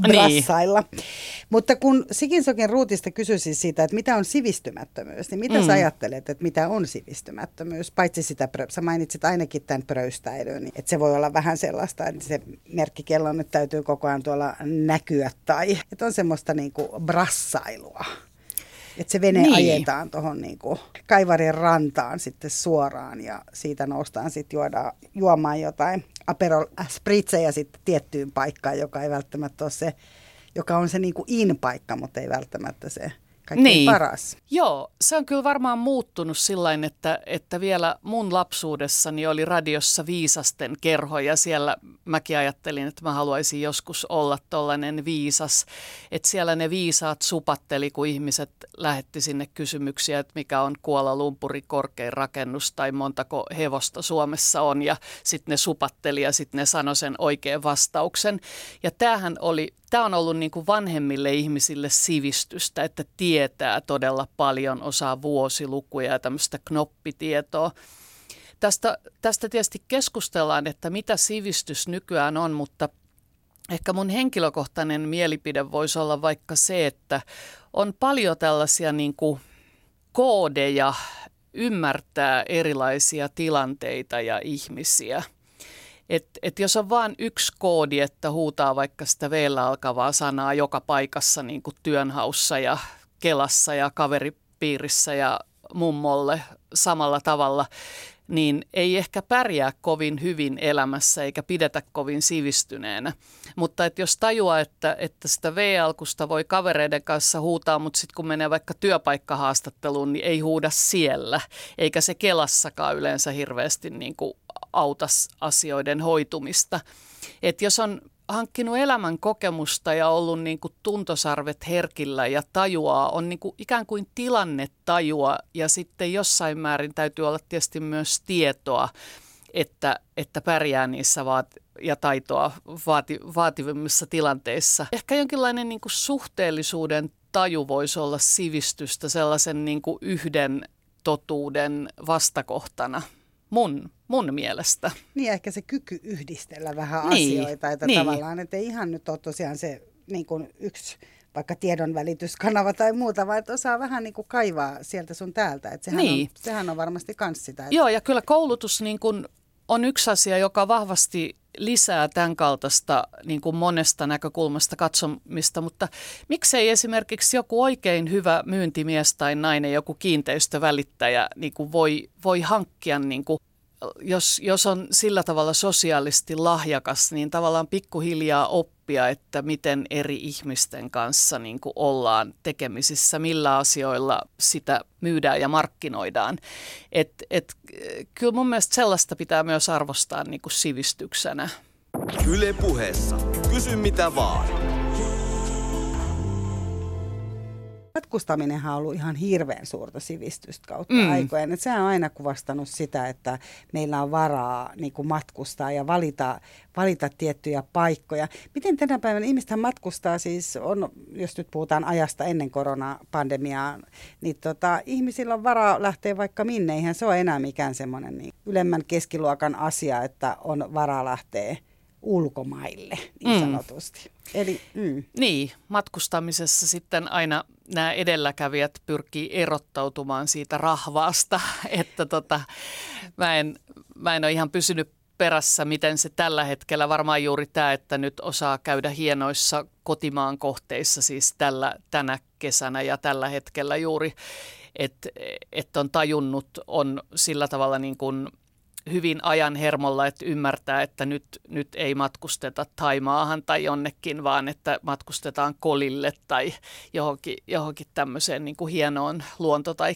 brassailla. Niin. Mutta kun Sikinsokin ruutista kysyisin siitä, että mitä on sivistymättömyys, niin mitä mm. sä ajattelet, että mitä on sivistymättömyys? Paitsi sitä, sä mainitsit ainakin tämän pröystäilyn, niin että se voi olla vähän sellaista, että se merkkikello nyt täytyy koko ajan tuolla näkyä tai että on semmoista niinku brassailua. Että se vene niin. ajetaan tuohon niinku Kaivarin rantaan sitten suoraan ja siitä noustaan sitten juoda, juomaan jotain Aperol Spritzejä sitten tiettyyn paikkaan, joka ei välttämättä ole se, joka on se niinku in-paikka, mutta ei välttämättä se kaikkein niin. paras. Joo, se on kyllä varmaan muuttunut sillä että, että vielä mun lapsuudessani oli radiossa viisasten kerho ja siellä mäkin ajattelin, että mä haluaisin joskus olla tollainen viisas. Että siellä ne viisaat supatteli, kun ihmiset lähetti sinne kysymyksiä, että mikä on Kuola Lumpuri korkein rakennus tai montako hevosta Suomessa on ja sitten ne supatteli ja sitten ne sanoi sen oikean vastauksen. Ja tämähän oli tämä on ollut niin kuin vanhemmille ihmisille sivistystä, että tietää todella paljon, osaa vuosilukuja ja tämmöistä knoppitietoa. Tästä, tästä tietysti keskustellaan, että mitä sivistys nykyään on, mutta ehkä mun henkilökohtainen mielipide voisi olla vaikka se, että on paljon tällaisia niin kuin koodeja ymmärtää erilaisia tilanteita ja ihmisiä – et, et jos on vain yksi koodi, että huutaa vaikka sitä v alkavaa sanaa joka paikassa niin kuin työnhaussa ja kelassa ja kaveripiirissä ja mummolle samalla tavalla, niin ei ehkä pärjää kovin hyvin elämässä eikä pidetä kovin sivistyneenä. Mutta että jos tajuaa, että, että sitä V-alkusta voi kavereiden kanssa huutaa, mutta sitten kun menee vaikka työpaikkahaastatteluun, niin ei huuda siellä. Eikä se Kelassakaan yleensä hirveästi niin kuin auta asioiden hoitumista. Et jos on hankkinut elämän kokemusta ja ollut niin kuin tuntosarvet herkillä ja tajuaa, on niin kuin ikään kuin tilannetajua ja sitten jossain määrin täytyy olla tietysti myös tietoa, että, että pärjää niissä vaat- ja taitoa vaati- vaativimmissa tilanteissa. Ehkä jonkinlainen niin kuin suhteellisuuden taju voisi olla sivistystä sellaisen niin kuin yhden totuuden vastakohtana mun, mun mielestä. Niin, ehkä se kyky yhdistellä vähän niin, asioita, että niin. tavallaan, että ei ihan nyt ole tosiaan se niin kuin yksi vaikka tiedonvälityskanava tai muuta, vaan että osaa vähän niin kuin kaivaa sieltä sun täältä. Että sehän, niin. on, sehän on varmasti kans sitä. Että... Joo, ja kyllä koulutus niin kuin on yksi asia, joka vahvasti lisää tämän kaltaista niin kuin monesta näkökulmasta katsomista, mutta miksei esimerkiksi joku oikein hyvä myyntimies tai nainen, joku kiinteistövälittäjä niin kuin voi, voi hankkia niin kuin jos, jos on sillä tavalla sosiaalisesti lahjakas, niin tavallaan pikkuhiljaa oppia, että miten eri ihmisten kanssa niin kuin ollaan tekemisissä, millä asioilla sitä myydään ja markkinoidaan. Et, et, kyllä mun mielestä sellaista pitää myös arvostaa niin kuin sivistyksenä. Yle puheessa. Kysy mitä vaan. Matkustaminenhan on ollut ihan hirveän suurta sivistystä kautta mm. aikojen. Et sehän on aina kuvastanut sitä, että meillä on varaa niin kuin matkustaa ja valita, valita tiettyjä paikkoja. Miten tänä päivänä ihmistä matkustaa siis, on, jos nyt puhutaan ajasta ennen koronapandemiaa, niin tota, ihmisillä on varaa lähteä vaikka minne. Eihän se ole enää mikään semmoinen niin ylemmän keskiluokan asia, että on varaa lähteä ulkomaille niin sanotusti. Mm. Eli, mm. Niin, matkustamisessa sitten aina nämä edelläkävijät pyrkii erottautumaan siitä rahvaasta, että tota, mä, en, mä en ole ihan pysynyt perässä, miten se tällä hetkellä, varmaan juuri tämä, että nyt osaa käydä hienoissa kotimaan kohteissa siis tällä, tänä kesänä ja tällä hetkellä juuri, että et on tajunnut, on sillä tavalla niin kuin hyvin ajan hermolla, että ymmärtää, että nyt, nyt ei matkusteta Taimaahan tai jonnekin, vaan että matkustetaan kolille tai johonkin, johonkin tämmöiseen niin kuin hienoon luonto- tai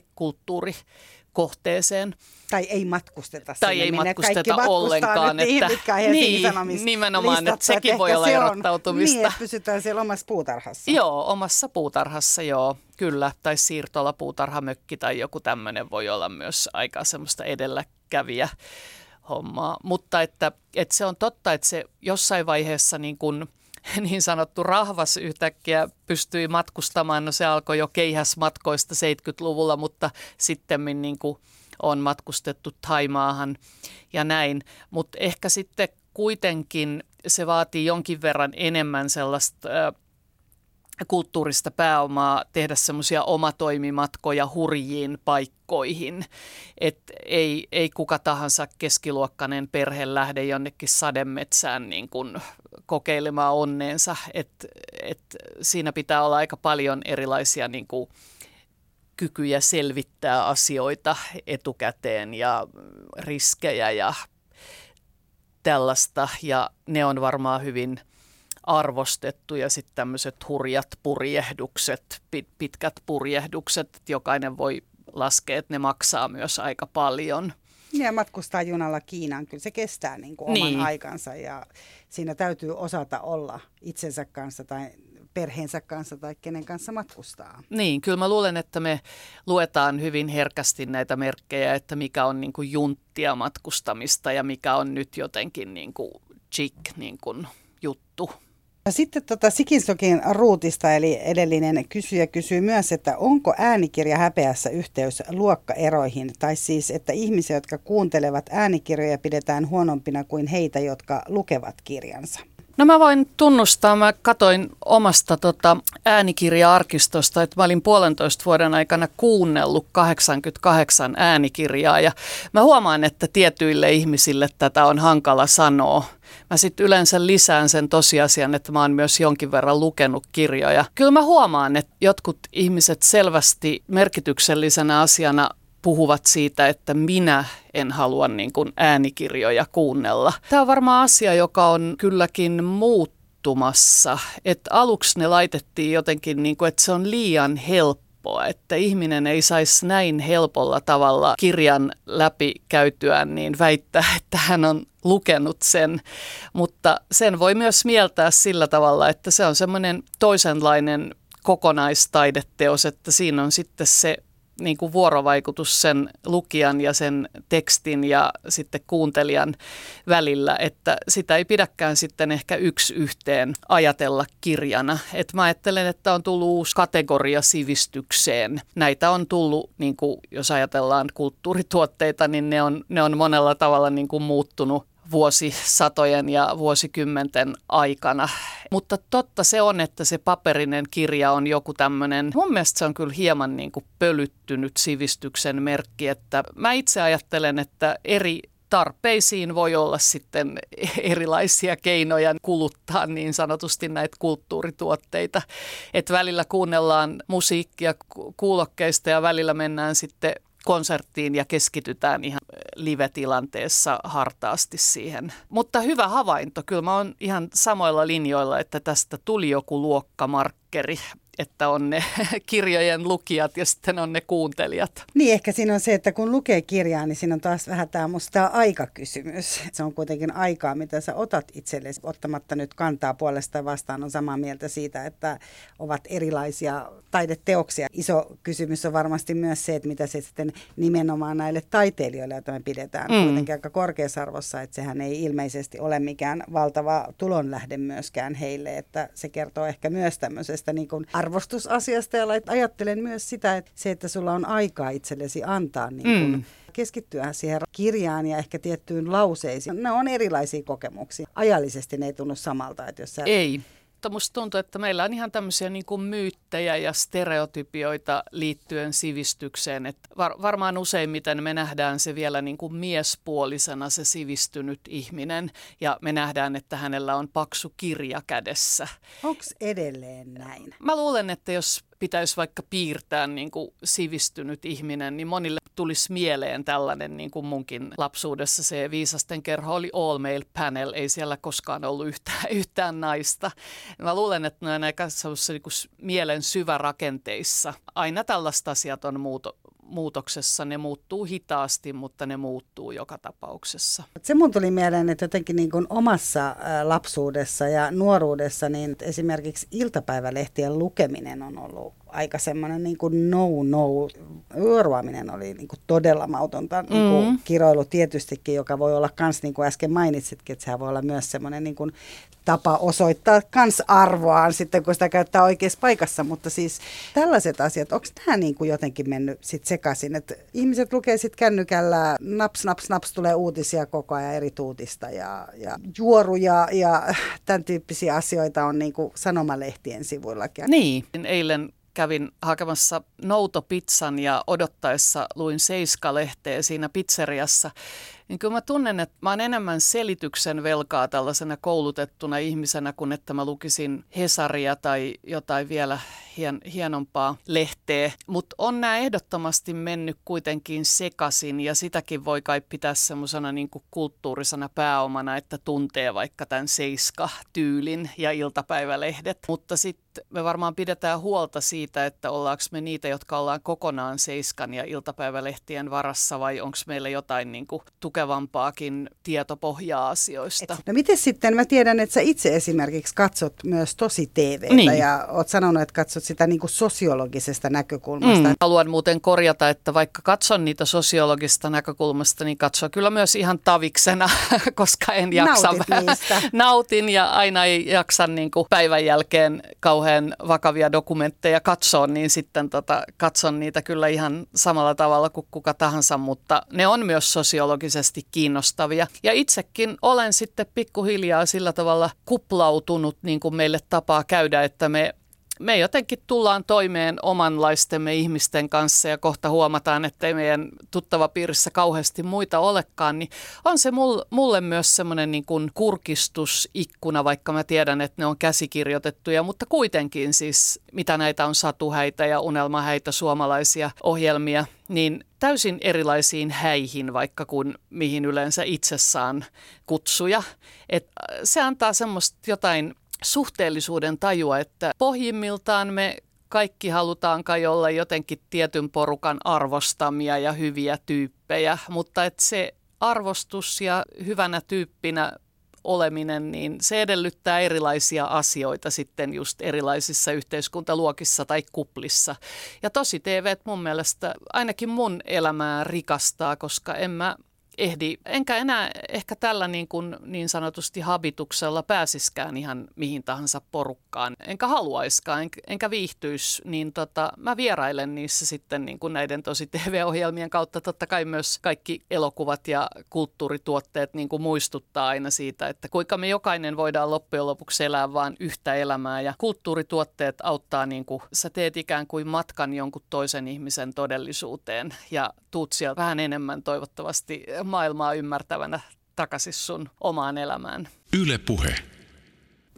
kulttuurikohteeseen. Tai ei matkusteta Tai sinne, ei matkusteta ollenkaan. Että, niihin, mitkä niin, nimenomaan, että sekin että voi olla se erottautumista. niin, että pysytään siellä omassa puutarhassa. Joo, omassa puutarhassa, joo, kyllä. Tai siirtola puutarhamökki tai joku tämmöinen voi olla myös aika semmoista edelläkävijä hommaa. Mutta että, että se on totta, että se jossain vaiheessa niin kuin niin sanottu rahvas yhtäkkiä pystyi matkustamaan. No se alkoi jo keihäsmatkoista 70-luvulla, mutta sitten niin on matkustettu Taimaahan ja näin. Mutta ehkä sitten kuitenkin se vaatii jonkin verran enemmän sellaista kulttuurista pääomaa tehdä semmoisia omatoimimatkoja hurjiin paikkoihin. että ei, ei kuka tahansa keskiluokkainen perhe lähde jonnekin sademetsään niin kuin kokeilemaan onneensa. Et, et siinä pitää olla aika paljon erilaisia niin kuin kykyjä selvittää asioita etukäteen ja riskejä ja tällaista. Ja ne on varmaan hyvin – arvostettu ja sitten tämmöiset hurjat purjehdukset, pit, pitkät purjehdukset, että jokainen voi laskea, että ne maksaa myös aika paljon. Ja matkustaa junalla Kiinaan, kyllä se kestää niin kuin oman niin. aikansa ja siinä täytyy osata olla itsensä kanssa tai perheensä kanssa tai kenen kanssa matkustaa. Niin, kyllä mä luulen, että me luetaan hyvin herkästi näitä merkkejä, että mikä on niin kuin junttia matkustamista ja mikä on nyt jotenkin niin kuin chic niin kuin juttu. Sitten tota Sikinsokin ruutista, eli edellinen kysyjä kysyy myös, että onko äänikirja häpeässä yhteys luokkaeroihin, tai siis, että ihmisiä, jotka kuuntelevat äänikirjoja, pidetään huonompina kuin heitä, jotka lukevat kirjansa. No mä voin tunnustaa, mä katoin omasta tota, äänikirja-arkistosta, että mä olin puolentoista vuoden aikana kuunnellut 88 äänikirjaa ja mä huomaan, että tietyille ihmisille tätä on hankala sanoa. Mä sitten yleensä lisään sen tosiasian, että mä oon myös jonkin verran lukenut kirjoja. Kyllä mä huomaan, että jotkut ihmiset selvästi merkityksellisenä asiana puhuvat siitä, että minä en halua niin kuin äänikirjoja kuunnella. Tämä on varmaan asia, joka on kylläkin muuttumassa. Että aluksi ne laitettiin jotenkin, niin kuin, että se on liian helppoa, että ihminen ei saisi näin helpolla tavalla kirjan läpi käytyään niin väittää, että hän on lukenut sen, mutta sen voi myös mieltää sillä tavalla, että se on semmoinen toisenlainen kokonaistaideteos, että siinä on sitten se niin kuin vuorovaikutus sen lukijan ja sen tekstin ja sitten kuuntelijan välillä, että sitä ei pidäkään sitten ehkä yksi yhteen ajatella kirjana. Et mä ajattelen, että on tullut uusi kategoria sivistykseen. Näitä on tullut, niin kuin jos ajatellaan kulttuurituotteita, niin ne on, ne on monella tavalla niin kuin muuttunut vuosisatojen ja vuosikymmenten aikana. Mutta totta se on, että se paperinen kirja on joku tämmöinen, mun mielestä se on kyllä hieman niin kuin pölyttynyt sivistyksen merkki, että mä itse ajattelen, että eri tarpeisiin voi olla sitten erilaisia keinoja kuluttaa niin sanotusti näitä kulttuurituotteita. Että välillä kuunnellaan musiikkia kuulokkeista ja välillä mennään sitten konserttiin ja keskitytään ihan live-tilanteessa hartaasti siihen. Mutta hyvä havainto, kyllä mä oon ihan samoilla linjoilla, että tästä tuli joku luokkamarkkeri että on ne kirjojen lukijat ja sitten on ne kuuntelijat. Niin, ehkä siinä on se, että kun lukee kirjaa, niin siinä on taas vähän tämä musta aikakysymys. Se on kuitenkin aikaa, mitä sä otat itsellesi, ottamatta nyt kantaa puolesta vastaan, on samaa mieltä siitä, että ovat erilaisia taideteoksia. Iso kysymys on varmasti myös se, että mitä se sitten nimenomaan näille taiteilijoille, joita me pidetään mm. kuitenkin aika korkeassa arvossa, että sehän ei ilmeisesti ole mikään valtava tulonlähde myöskään heille, että se kertoo ehkä myös tämmöisestä niin kuin arvostusasiasta ja ajattelen myös sitä, että se, että sulla on aikaa itsellesi antaa niin kun mm. keskittyä siihen kirjaan ja ehkä tiettyyn lauseisiin. Ne on erilaisia kokemuksia. Ajallisesti ne ei tunnu samalta. Että jos sä ei mutta musta tuntuu, että meillä on ihan tämmöisiä niin kuin myyttejä ja stereotypioita liittyen sivistykseen. Että var, varmaan useimmiten me nähdään se vielä niin kuin miespuolisena se sivistynyt ihminen ja me nähdään, että hänellä on paksu kirja kädessä. Onko edelleen näin? Mä luulen, että jos pitäisi vaikka piirtää niin kuin sivistynyt ihminen, niin monille tulisi mieleen tällainen niin kuin munkin lapsuudessa se viisasten kerho oli all male panel, ei siellä koskaan ollut yhtään, yhtään naista. Mä luulen, että ne on aika niin mielen syvärakenteissa. Aina tällaista asiat on muuto, muutoksessa. Ne muuttuu hitaasti, mutta ne muuttuu joka tapauksessa. Se mun tuli mieleen, että jotenkin niin kuin omassa lapsuudessa ja nuoruudessa, niin esimerkiksi iltapäivälehtien lukeminen on ollut aika semmoinen niin kuin no-no. Yöruominen oli niin kuin todella mautonta niin kuin mm. kiroilu tietystikin, joka voi olla myös, niin kuin äsken mainitsitkin, että sehän voi olla myös semmoinen niin kuin tapa osoittaa kans arvoaan sitten, kun sitä käyttää oikeassa paikassa. Mutta siis tällaiset asiat, onko tämä niin kuin jotenkin mennyt sit sekaisin, että ihmiset lukee sitten kännykällä, naps, naps, naps, tulee uutisia koko ajan eri tuutista ja, ja juoruja ja tämän tyyppisiä asioita on niin kuin sanomalehtien sivuillakin. Niin, eilen kävin hakemassa noutopizzan ja odottaessa luin Seiska-lehteä siinä pizzeriassa niin kyllä mä tunnen, että mä oon enemmän selityksen velkaa tällaisena koulutettuna ihmisenä, kuin että mä lukisin Hesaria tai jotain vielä hien, hienompaa lehteä. Mutta on nämä ehdottomasti mennyt kuitenkin sekasin ja sitäkin voi kai pitää semmoisena niin kulttuurisena pääomana, että tuntee vaikka tämän Seiska-tyylin ja iltapäivälehdet. Mutta sitten me varmaan pidetään huolta siitä, että ollaanko me niitä, jotka ollaan kokonaan Seiskan ja iltapäivälehtien varassa vai onko meillä jotain niin kuin tukevampaakin tietopohjaa asioista. Et, no miten sitten, mä tiedän, että sä itse esimerkiksi katsot myös tosi TVtä niin. ja oot sanonut, että katsot sitä niin kuin sosiologisesta näkökulmasta. Mm. Haluan muuten korjata, että vaikka katson niitä sosiologista näkökulmasta, niin katson kyllä myös ihan taviksena, koska en jaksa. Nautin ja aina ei jaksa niin kuin päivän jälkeen kauhean vakavia dokumentteja katsoa, niin sitten tota, katson niitä kyllä ihan samalla tavalla kuin kuka tahansa, mutta ne on myös sosiologisesti oikeasti kiinnostavia. Ja itsekin olen sitten pikkuhiljaa sillä tavalla kuplautunut, niin kuin meille tapaa käydä, että me me jotenkin tullaan toimeen omanlaistemme ihmisten kanssa ja kohta huomataan, että ei meidän tuttava piirissä kauheasti muita olekaan, niin on se mulle myös semmoinen niin kurkistusikkuna, vaikka mä tiedän, että ne on käsikirjoitettuja, mutta kuitenkin siis mitä näitä on satuhäitä ja unelmahäitä suomalaisia ohjelmia, niin täysin erilaisiin häihin, vaikka kuin mihin yleensä itse saan kutsuja. Et se antaa semmoista jotain suhteellisuuden tajua, että pohjimmiltaan me kaikki halutaan kai olla jotenkin tietyn porukan arvostamia ja hyviä tyyppejä, mutta että se arvostus ja hyvänä tyyppinä oleminen, niin se edellyttää erilaisia asioita sitten just erilaisissa yhteiskuntaluokissa tai kuplissa. Ja tosi TV mun mielestä ainakin mun elämää rikastaa, koska en mä ehdi, enkä enää ehkä tällä niin, kuin niin sanotusti habituksella pääsiskään ihan mihin tahansa porukkaan, enkä haluaiskaan, enkä, enkä viihtyisi, niin tota, mä vierailen niissä sitten niin kuin näiden tosi TV-ohjelmien kautta. Totta kai myös kaikki elokuvat ja kulttuurituotteet niin kuin muistuttaa aina siitä, että kuinka me jokainen voidaan loppujen lopuksi elää vain yhtä elämää ja kulttuurituotteet auttaa, niin kuin sä teet ikään kuin matkan jonkun toisen ihmisen todellisuuteen ja tuut siellä vähän enemmän toivottavasti maailmaa ymmärtävänä takaisin sun omaan elämään. Yle puhe.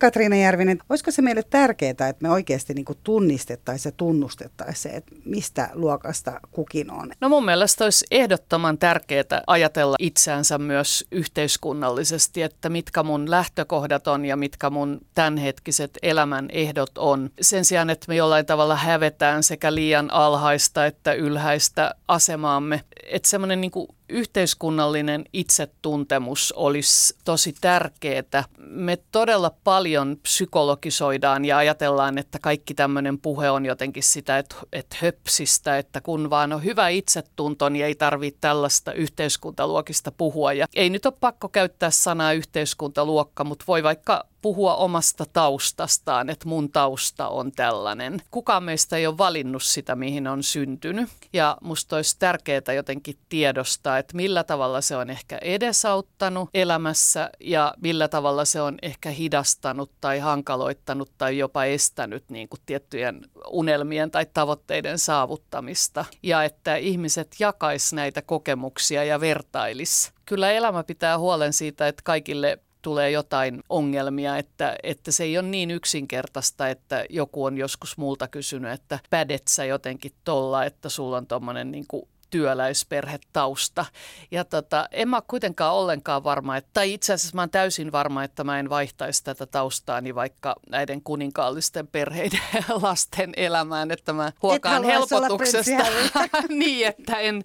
Katriina Järvinen, olisiko se meille tärkeää, että me oikeasti niin tunnistettaisiin ja tunnustettaisiin se, että mistä luokasta kukin on? No mun mielestä olisi ehdottoman tärkeää ajatella itseänsä myös yhteiskunnallisesti, että mitkä mun lähtökohdat on ja mitkä mun tämänhetkiset elämän ehdot on. Sen sijaan, että me jollain tavalla hävetään sekä liian alhaista että ylhäistä asemaamme. Että semmoinen niin yhteiskunnallinen itsetuntemus olisi tosi tärkeää. Me todella paljon psykologisoidaan ja ajatellaan, että kaikki tämmöinen puhe on jotenkin sitä, että, että höpsistä, että kun vaan on hyvä itsetunto, niin ei tarvitse tällaista yhteiskuntaluokista puhua. Ja ei nyt ole pakko käyttää sanaa yhteiskuntaluokka, mutta voi vaikka puhua omasta taustastaan, että mun tausta on tällainen. Kukaan meistä ei ole valinnut sitä, mihin on syntynyt. Ja musta olisi tärkeää jotenkin tiedostaa, että millä tavalla se on ehkä edesauttanut elämässä ja millä tavalla se on ehkä hidastanut tai hankaloittanut tai jopa estänyt niin kuin tiettyjen unelmien tai tavoitteiden saavuttamista. Ja että ihmiset jakais näitä kokemuksia ja vertailis. Kyllä elämä pitää huolen siitä, että kaikille tulee jotain ongelmia, että, että se ei ole niin yksinkertaista, että joku on joskus multa kysynyt, että pädet sä jotenkin tolla, että sulla on tommonen niin työläisperhetausta. Ja tota, en mä kuitenkaan ollenkaan varma, että, tai itse asiassa mä oon täysin varma, että mä en vaihtaisi tätä taustaani vaikka näiden kuninkaallisten perheiden lasten elämään, että mä huokaan helpotuksesta. niin, että en,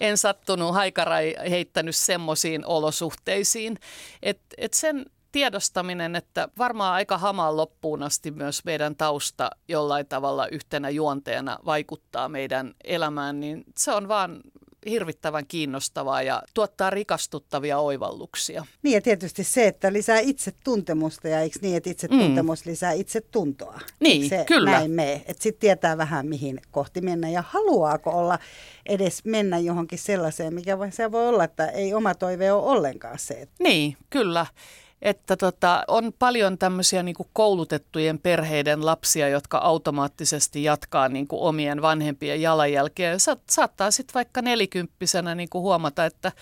en sattunut haikarai heittänyt semmoisiin olosuhteisiin. Että et sen tiedostaminen, että varmaan aika hamaan loppuun asti myös meidän tausta jollain tavalla yhtenä juonteena vaikuttaa meidän elämään, niin se on vaan hirvittävän kiinnostavaa ja tuottaa rikastuttavia oivalluksia. Niin ja tietysti se, että lisää itsetuntemusta ja eikö niin, että itsetuntemus mm. lisää itsetuntoa. Niin, se kyllä. näin mee, että sitten tietää vähän mihin kohti mennä ja haluaako olla edes mennä johonkin sellaiseen, mikä voi, se voi olla, että ei oma toive ole ollenkaan se. Niin, kyllä että tota, on paljon tämmöisiä niin koulutettujen perheiden lapsia, jotka automaattisesti jatkaa niin kuin omien vanhempien jalanjälkeä. Sa- saattaa sitten vaikka nelikymppisenä niin kuin huomata, että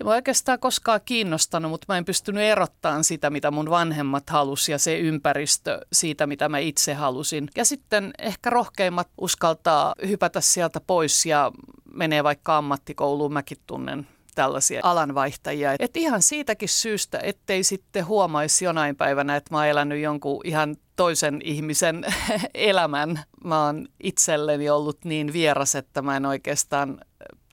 ei mä oikeastaan koskaan kiinnostanut, mutta mä en pystynyt erottamaan sitä, mitä mun vanhemmat halusi ja se ympäristö siitä, mitä mä itse halusin. Ja sitten ehkä rohkeimmat uskaltaa hypätä sieltä pois ja menee vaikka ammattikouluun. Mäkin tunnen tällaisia alanvaihtajia. Et ihan siitäkin syystä, ettei sitten huomaisi jonain päivänä, että mä oon elänyt jonkun ihan toisen ihmisen elämän. Mä oon itselleni ollut niin vieras, että mä en oikeastaan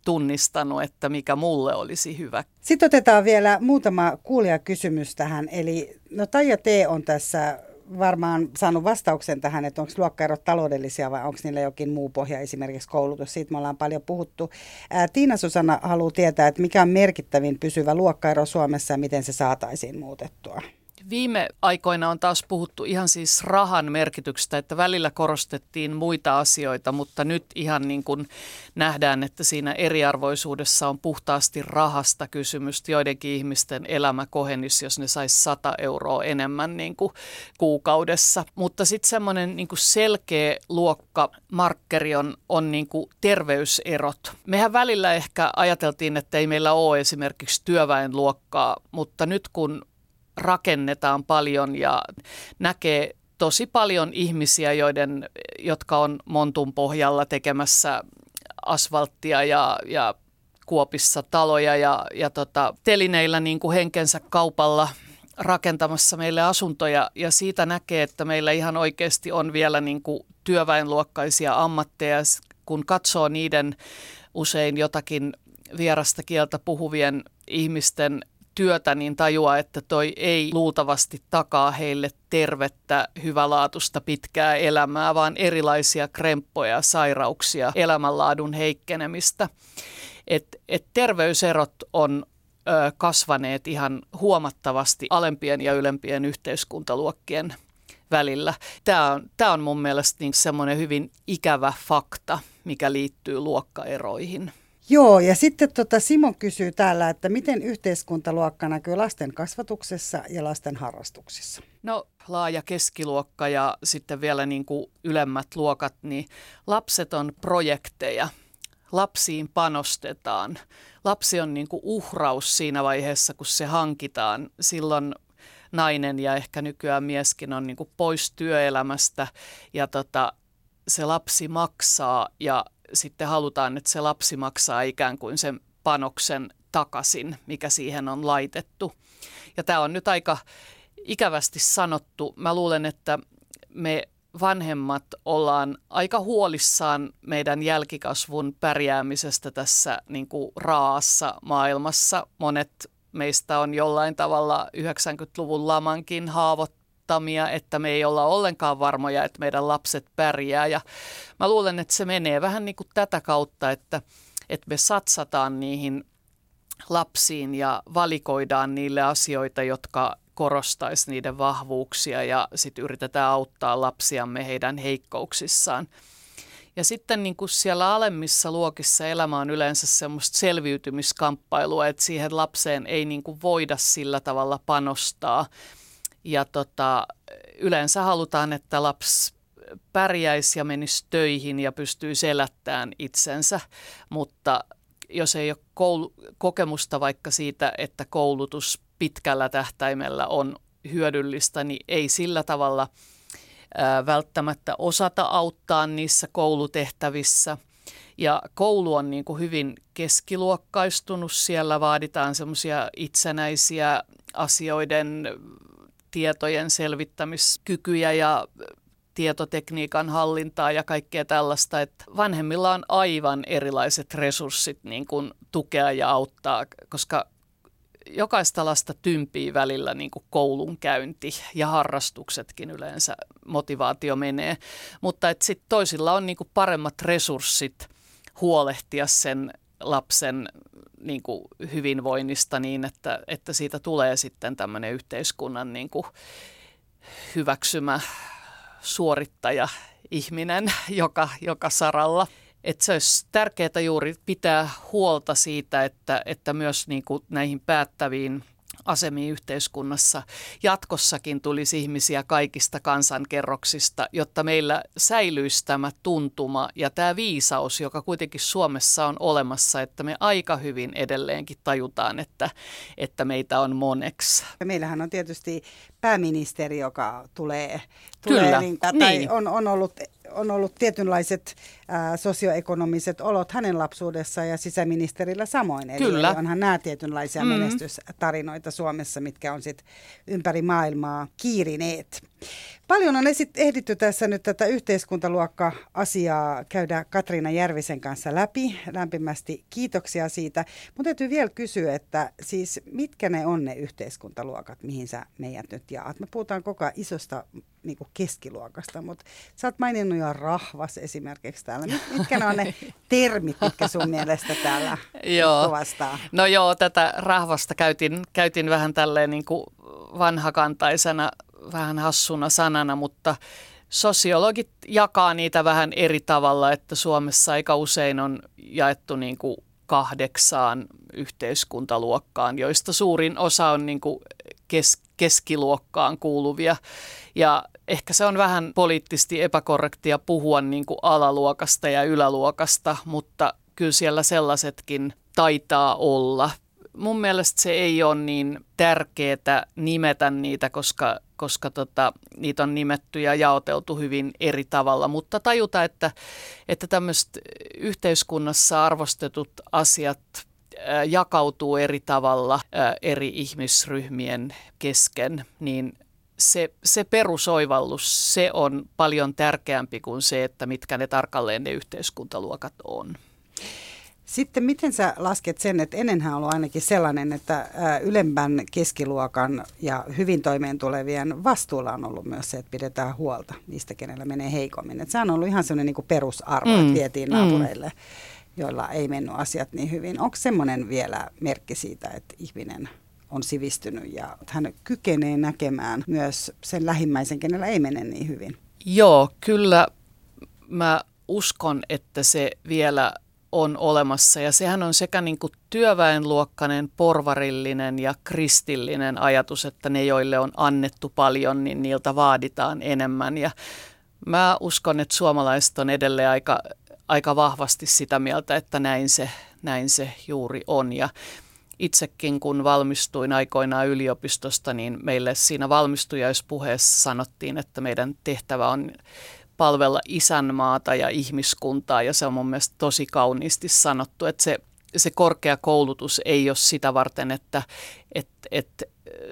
tunnistanut, että mikä mulle olisi hyvä. Sitten otetaan vielä muutama kuulijakysymys tähän. Eli no Taija T. on tässä varmaan saanut vastauksen tähän, että onko luokkaerot taloudellisia vai onko niillä jokin muu pohja, esimerkiksi koulutus. Siitä me ollaan paljon puhuttu. Ää, Tiina Susanna haluaa tietää, että mikä on merkittävin pysyvä luokkaero Suomessa ja miten se saataisiin muutettua. Viime aikoina on taas puhuttu ihan siis rahan merkityksestä, että välillä korostettiin muita asioita, mutta nyt ihan niin kuin nähdään, että siinä eriarvoisuudessa on puhtaasti rahasta kysymys. Joidenkin ihmisten elämä kohenisi, jos ne saisi 100 euroa enemmän niin kuin kuukaudessa. Mutta sitten semmoinen niin kuin selkeä luokkamarkkeri on, on niin kuin terveyserot. Mehän välillä ehkä ajateltiin, että ei meillä ole esimerkiksi työväenluokkaa, mutta nyt kun rakennetaan paljon ja näkee tosi paljon ihmisiä, joiden, jotka on montun pohjalla tekemässä asfalttia ja, ja kuopissa taloja ja, ja tota, telineillä niin kuin henkensä kaupalla rakentamassa meille asuntoja. Ja siitä näkee, että meillä ihan oikeasti on vielä niin kuin työväenluokkaisia ammatteja, kun katsoo niiden usein jotakin vierasta kieltä puhuvien ihmisten työtä, niin tajuaa, että toi ei luultavasti takaa heille tervettä, hyvälaatusta pitkää elämää, vaan erilaisia kremppoja, sairauksia, elämänlaadun heikkenemistä. Et, et terveyserot on ö, kasvaneet ihan huomattavasti alempien ja ylempien yhteiskuntaluokkien välillä. Tämä on, tämä on mun mielestä niin semmoinen hyvin ikävä fakta, mikä liittyy luokkaeroihin. Joo, ja sitten tota Simo kysyy täällä, että miten yhteiskuntaluokka näkyy lasten kasvatuksessa ja lasten harrastuksissa? No laaja keskiluokka ja sitten vielä niin kuin ylemmät luokat, niin lapset on projekteja. Lapsiin panostetaan. Lapsi on niin kuin uhraus siinä vaiheessa, kun se hankitaan. Silloin nainen ja ehkä nykyään mieskin on niin kuin pois työelämästä ja tota, se lapsi maksaa ja sitten halutaan, että se lapsi maksaa ikään kuin sen panoksen takaisin, mikä siihen on laitettu. Ja tämä on nyt aika ikävästi sanottu. Mä luulen, että me vanhemmat ollaan aika huolissaan meidän jälkikasvun pärjäämisestä tässä niin kuin raassa maailmassa. Monet meistä on jollain tavalla 90-luvun lamankin haavot loputtamia, että me ei olla ollenkaan varmoja, että meidän lapset pärjää. Ja mä luulen, että se menee vähän niin kuin tätä kautta, että, että me satsataan niihin lapsiin ja valikoidaan niille asioita, jotka korostaisi niiden vahvuuksia ja sitten yritetään auttaa lapsiamme heidän heikkouksissaan. Ja sitten niin kuin siellä alemmissa luokissa elämä on yleensä semmoista selviytymiskamppailua, että siihen lapseen ei niin kuin voida sillä tavalla panostaa – ja tota, yleensä halutaan, että lapsi pärjäisi ja menisi töihin ja pystyy selättämään itsensä, mutta jos ei ole koulu- kokemusta vaikka siitä, että koulutus pitkällä tähtäimellä on hyödyllistä, niin ei sillä tavalla ää, välttämättä osata auttaa niissä koulutehtävissä. Ja koulu on niin kuin hyvin keskiluokkaistunut, siellä vaaditaan semmoisia itsenäisiä asioiden tietojen selvittämiskykyjä ja tietotekniikan hallintaa ja kaikkea tällaista, että vanhemmilla on aivan erilaiset resurssit niin kuin tukea ja auttaa, koska jokaista lasta tympii välillä niin kuin koulunkäynti ja harrastuksetkin yleensä motivaatio menee, mutta sitten toisilla on niin kuin paremmat resurssit huolehtia sen lapsen niin kuin hyvinvoinnista niin, että, että siitä tulee sitten tämmöinen yhteiskunnan niin kuin hyväksymä suorittaja ihminen joka, joka saralla. Että se olisi tärkeää juuri pitää huolta siitä, että, että myös niin kuin näihin päättäviin asemiin yhteiskunnassa jatkossakin tulisi ihmisiä kaikista kansankerroksista, jotta meillä säilyisi tämä tuntuma ja tämä viisaus, joka kuitenkin Suomessa on olemassa, että me aika hyvin edelleenkin tajutaan, että, että meitä on moneksi. Meillähän on tietysti pääministeri, joka tulee, tulee Kyllä, niin, tai niin. On, on ollut on ollut tietynlaiset ää, sosioekonomiset olot hänen lapsuudessaan ja sisäministerillä samoin. Eli, Kyllä. Onhan nämä tietynlaisia mm. menestystarinoita Suomessa, mitkä on sitten ympäri maailmaa kiirineet. Paljon on esit- ehditty tässä nyt tätä yhteiskuntaluokka-asiaa käydä Katriina Järvisen kanssa läpi. Lämpimästi kiitoksia siitä. Mutta täytyy vielä kysyä, että siis mitkä ne on ne yhteiskuntaluokat, mihin sä meidät nyt jaat? Me puhutaan koko ajan isosta niin keskiluokasta, mutta sä oot maininnut jo rahvas esimerkiksi täällä. Mitkä ne on ne termit, mitkä sun mielestä täällä joo. kuvastaa? No joo, tätä rahvasta käytin, käytin vähän tälleen niin kuin vanhakantaisena vähän hassuna sanana, mutta sosiologit jakaa niitä vähän eri tavalla, että Suomessa aika usein on jaettu niin kuin kahdeksaan yhteiskuntaluokkaan, joista suurin osa on niin kuin kes- keskiluokkaan kuuluvia. Ja ehkä se on vähän poliittisesti epäkorrektia puhua niin kuin alaluokasta ja yläluokasta, mutta kyllä siellä sellaisetkin taitaa olla. Mun mielestä se ei ole niin tärkeää nimetä niitä, koska, koska tota, niitä on nimetty ja jaoteltu hyvin eri tavalla, mutta tajuta, että, että tämmöiset yhteiskunnassa arvostetut asiat jakautuu eri tavalla eri ihmisryhmien kesken, niin se, se perusoivallus, se on paljon tärkeämpi kuin se, että mitkä ne tarkalleen ne yhteiskuntaluokat on. Sitten miten sä lasket sen, että ennenhän on ollut ainakin sellainen, että ylempän keskiluokan ja hyvin toimeen tulevien vastuulla on ollut myös se, että pidetään huolta niistä, kenellä menee heikommin. Että se on ollut ihan sellainen niin perusarvo, mm. että vietiin mm. naapureille, joilla ei mennyt asiat niin hyvin. Onko semmoinen vielä merkki siitä, että ihminen on sivistynyt ja hän kykenee näkemään myös sen lähimmäisen, kenellä ei mene niin hyvin? Joo, kyllä mä uskon, että se vielä on olemassa. Ja sehän on sekä niin kuin työväenluokkainen, porvarillinen ja kristillinen ajatus, että ne, joille on annettu paljon, niin niiltä vaaditaan enemmän. Ja mä uskon, että suomalaiset on edelleen aika, aika vahvasti sitä mieltä, että näin se, näin se juuri on. Ja itsekin kun valmistuin aikoinaan yliopistosta, niin meille siinä valmistujaispuheessa sanottiin, että meidän tehtävä on palvella isänmaata ja ihmiskuntaa ja se on mun mielestä tosi kauniisti sanottu, että se, se korkeakoulutus ei ole sitä varten, että et, et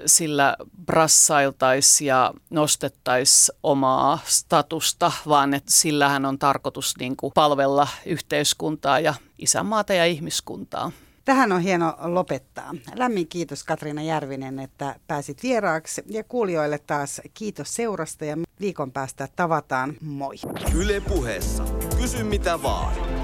sillä brassailtaisi ja nostettaisi omaa statusta, vaan että sillähän on tarkoitus niin kuin palvella yhteiskuntaa ja isänmaata ja ihmiskuntaa. Tähän on hieno lopettaa. Lämmin kiitos Katriina Järvinen, että pääsit vieraaksi ja kuulijoille taas kiitos seurasta ja viikon päästä tavataan. Moi! Yle puheessa. Kysy mitä vaan.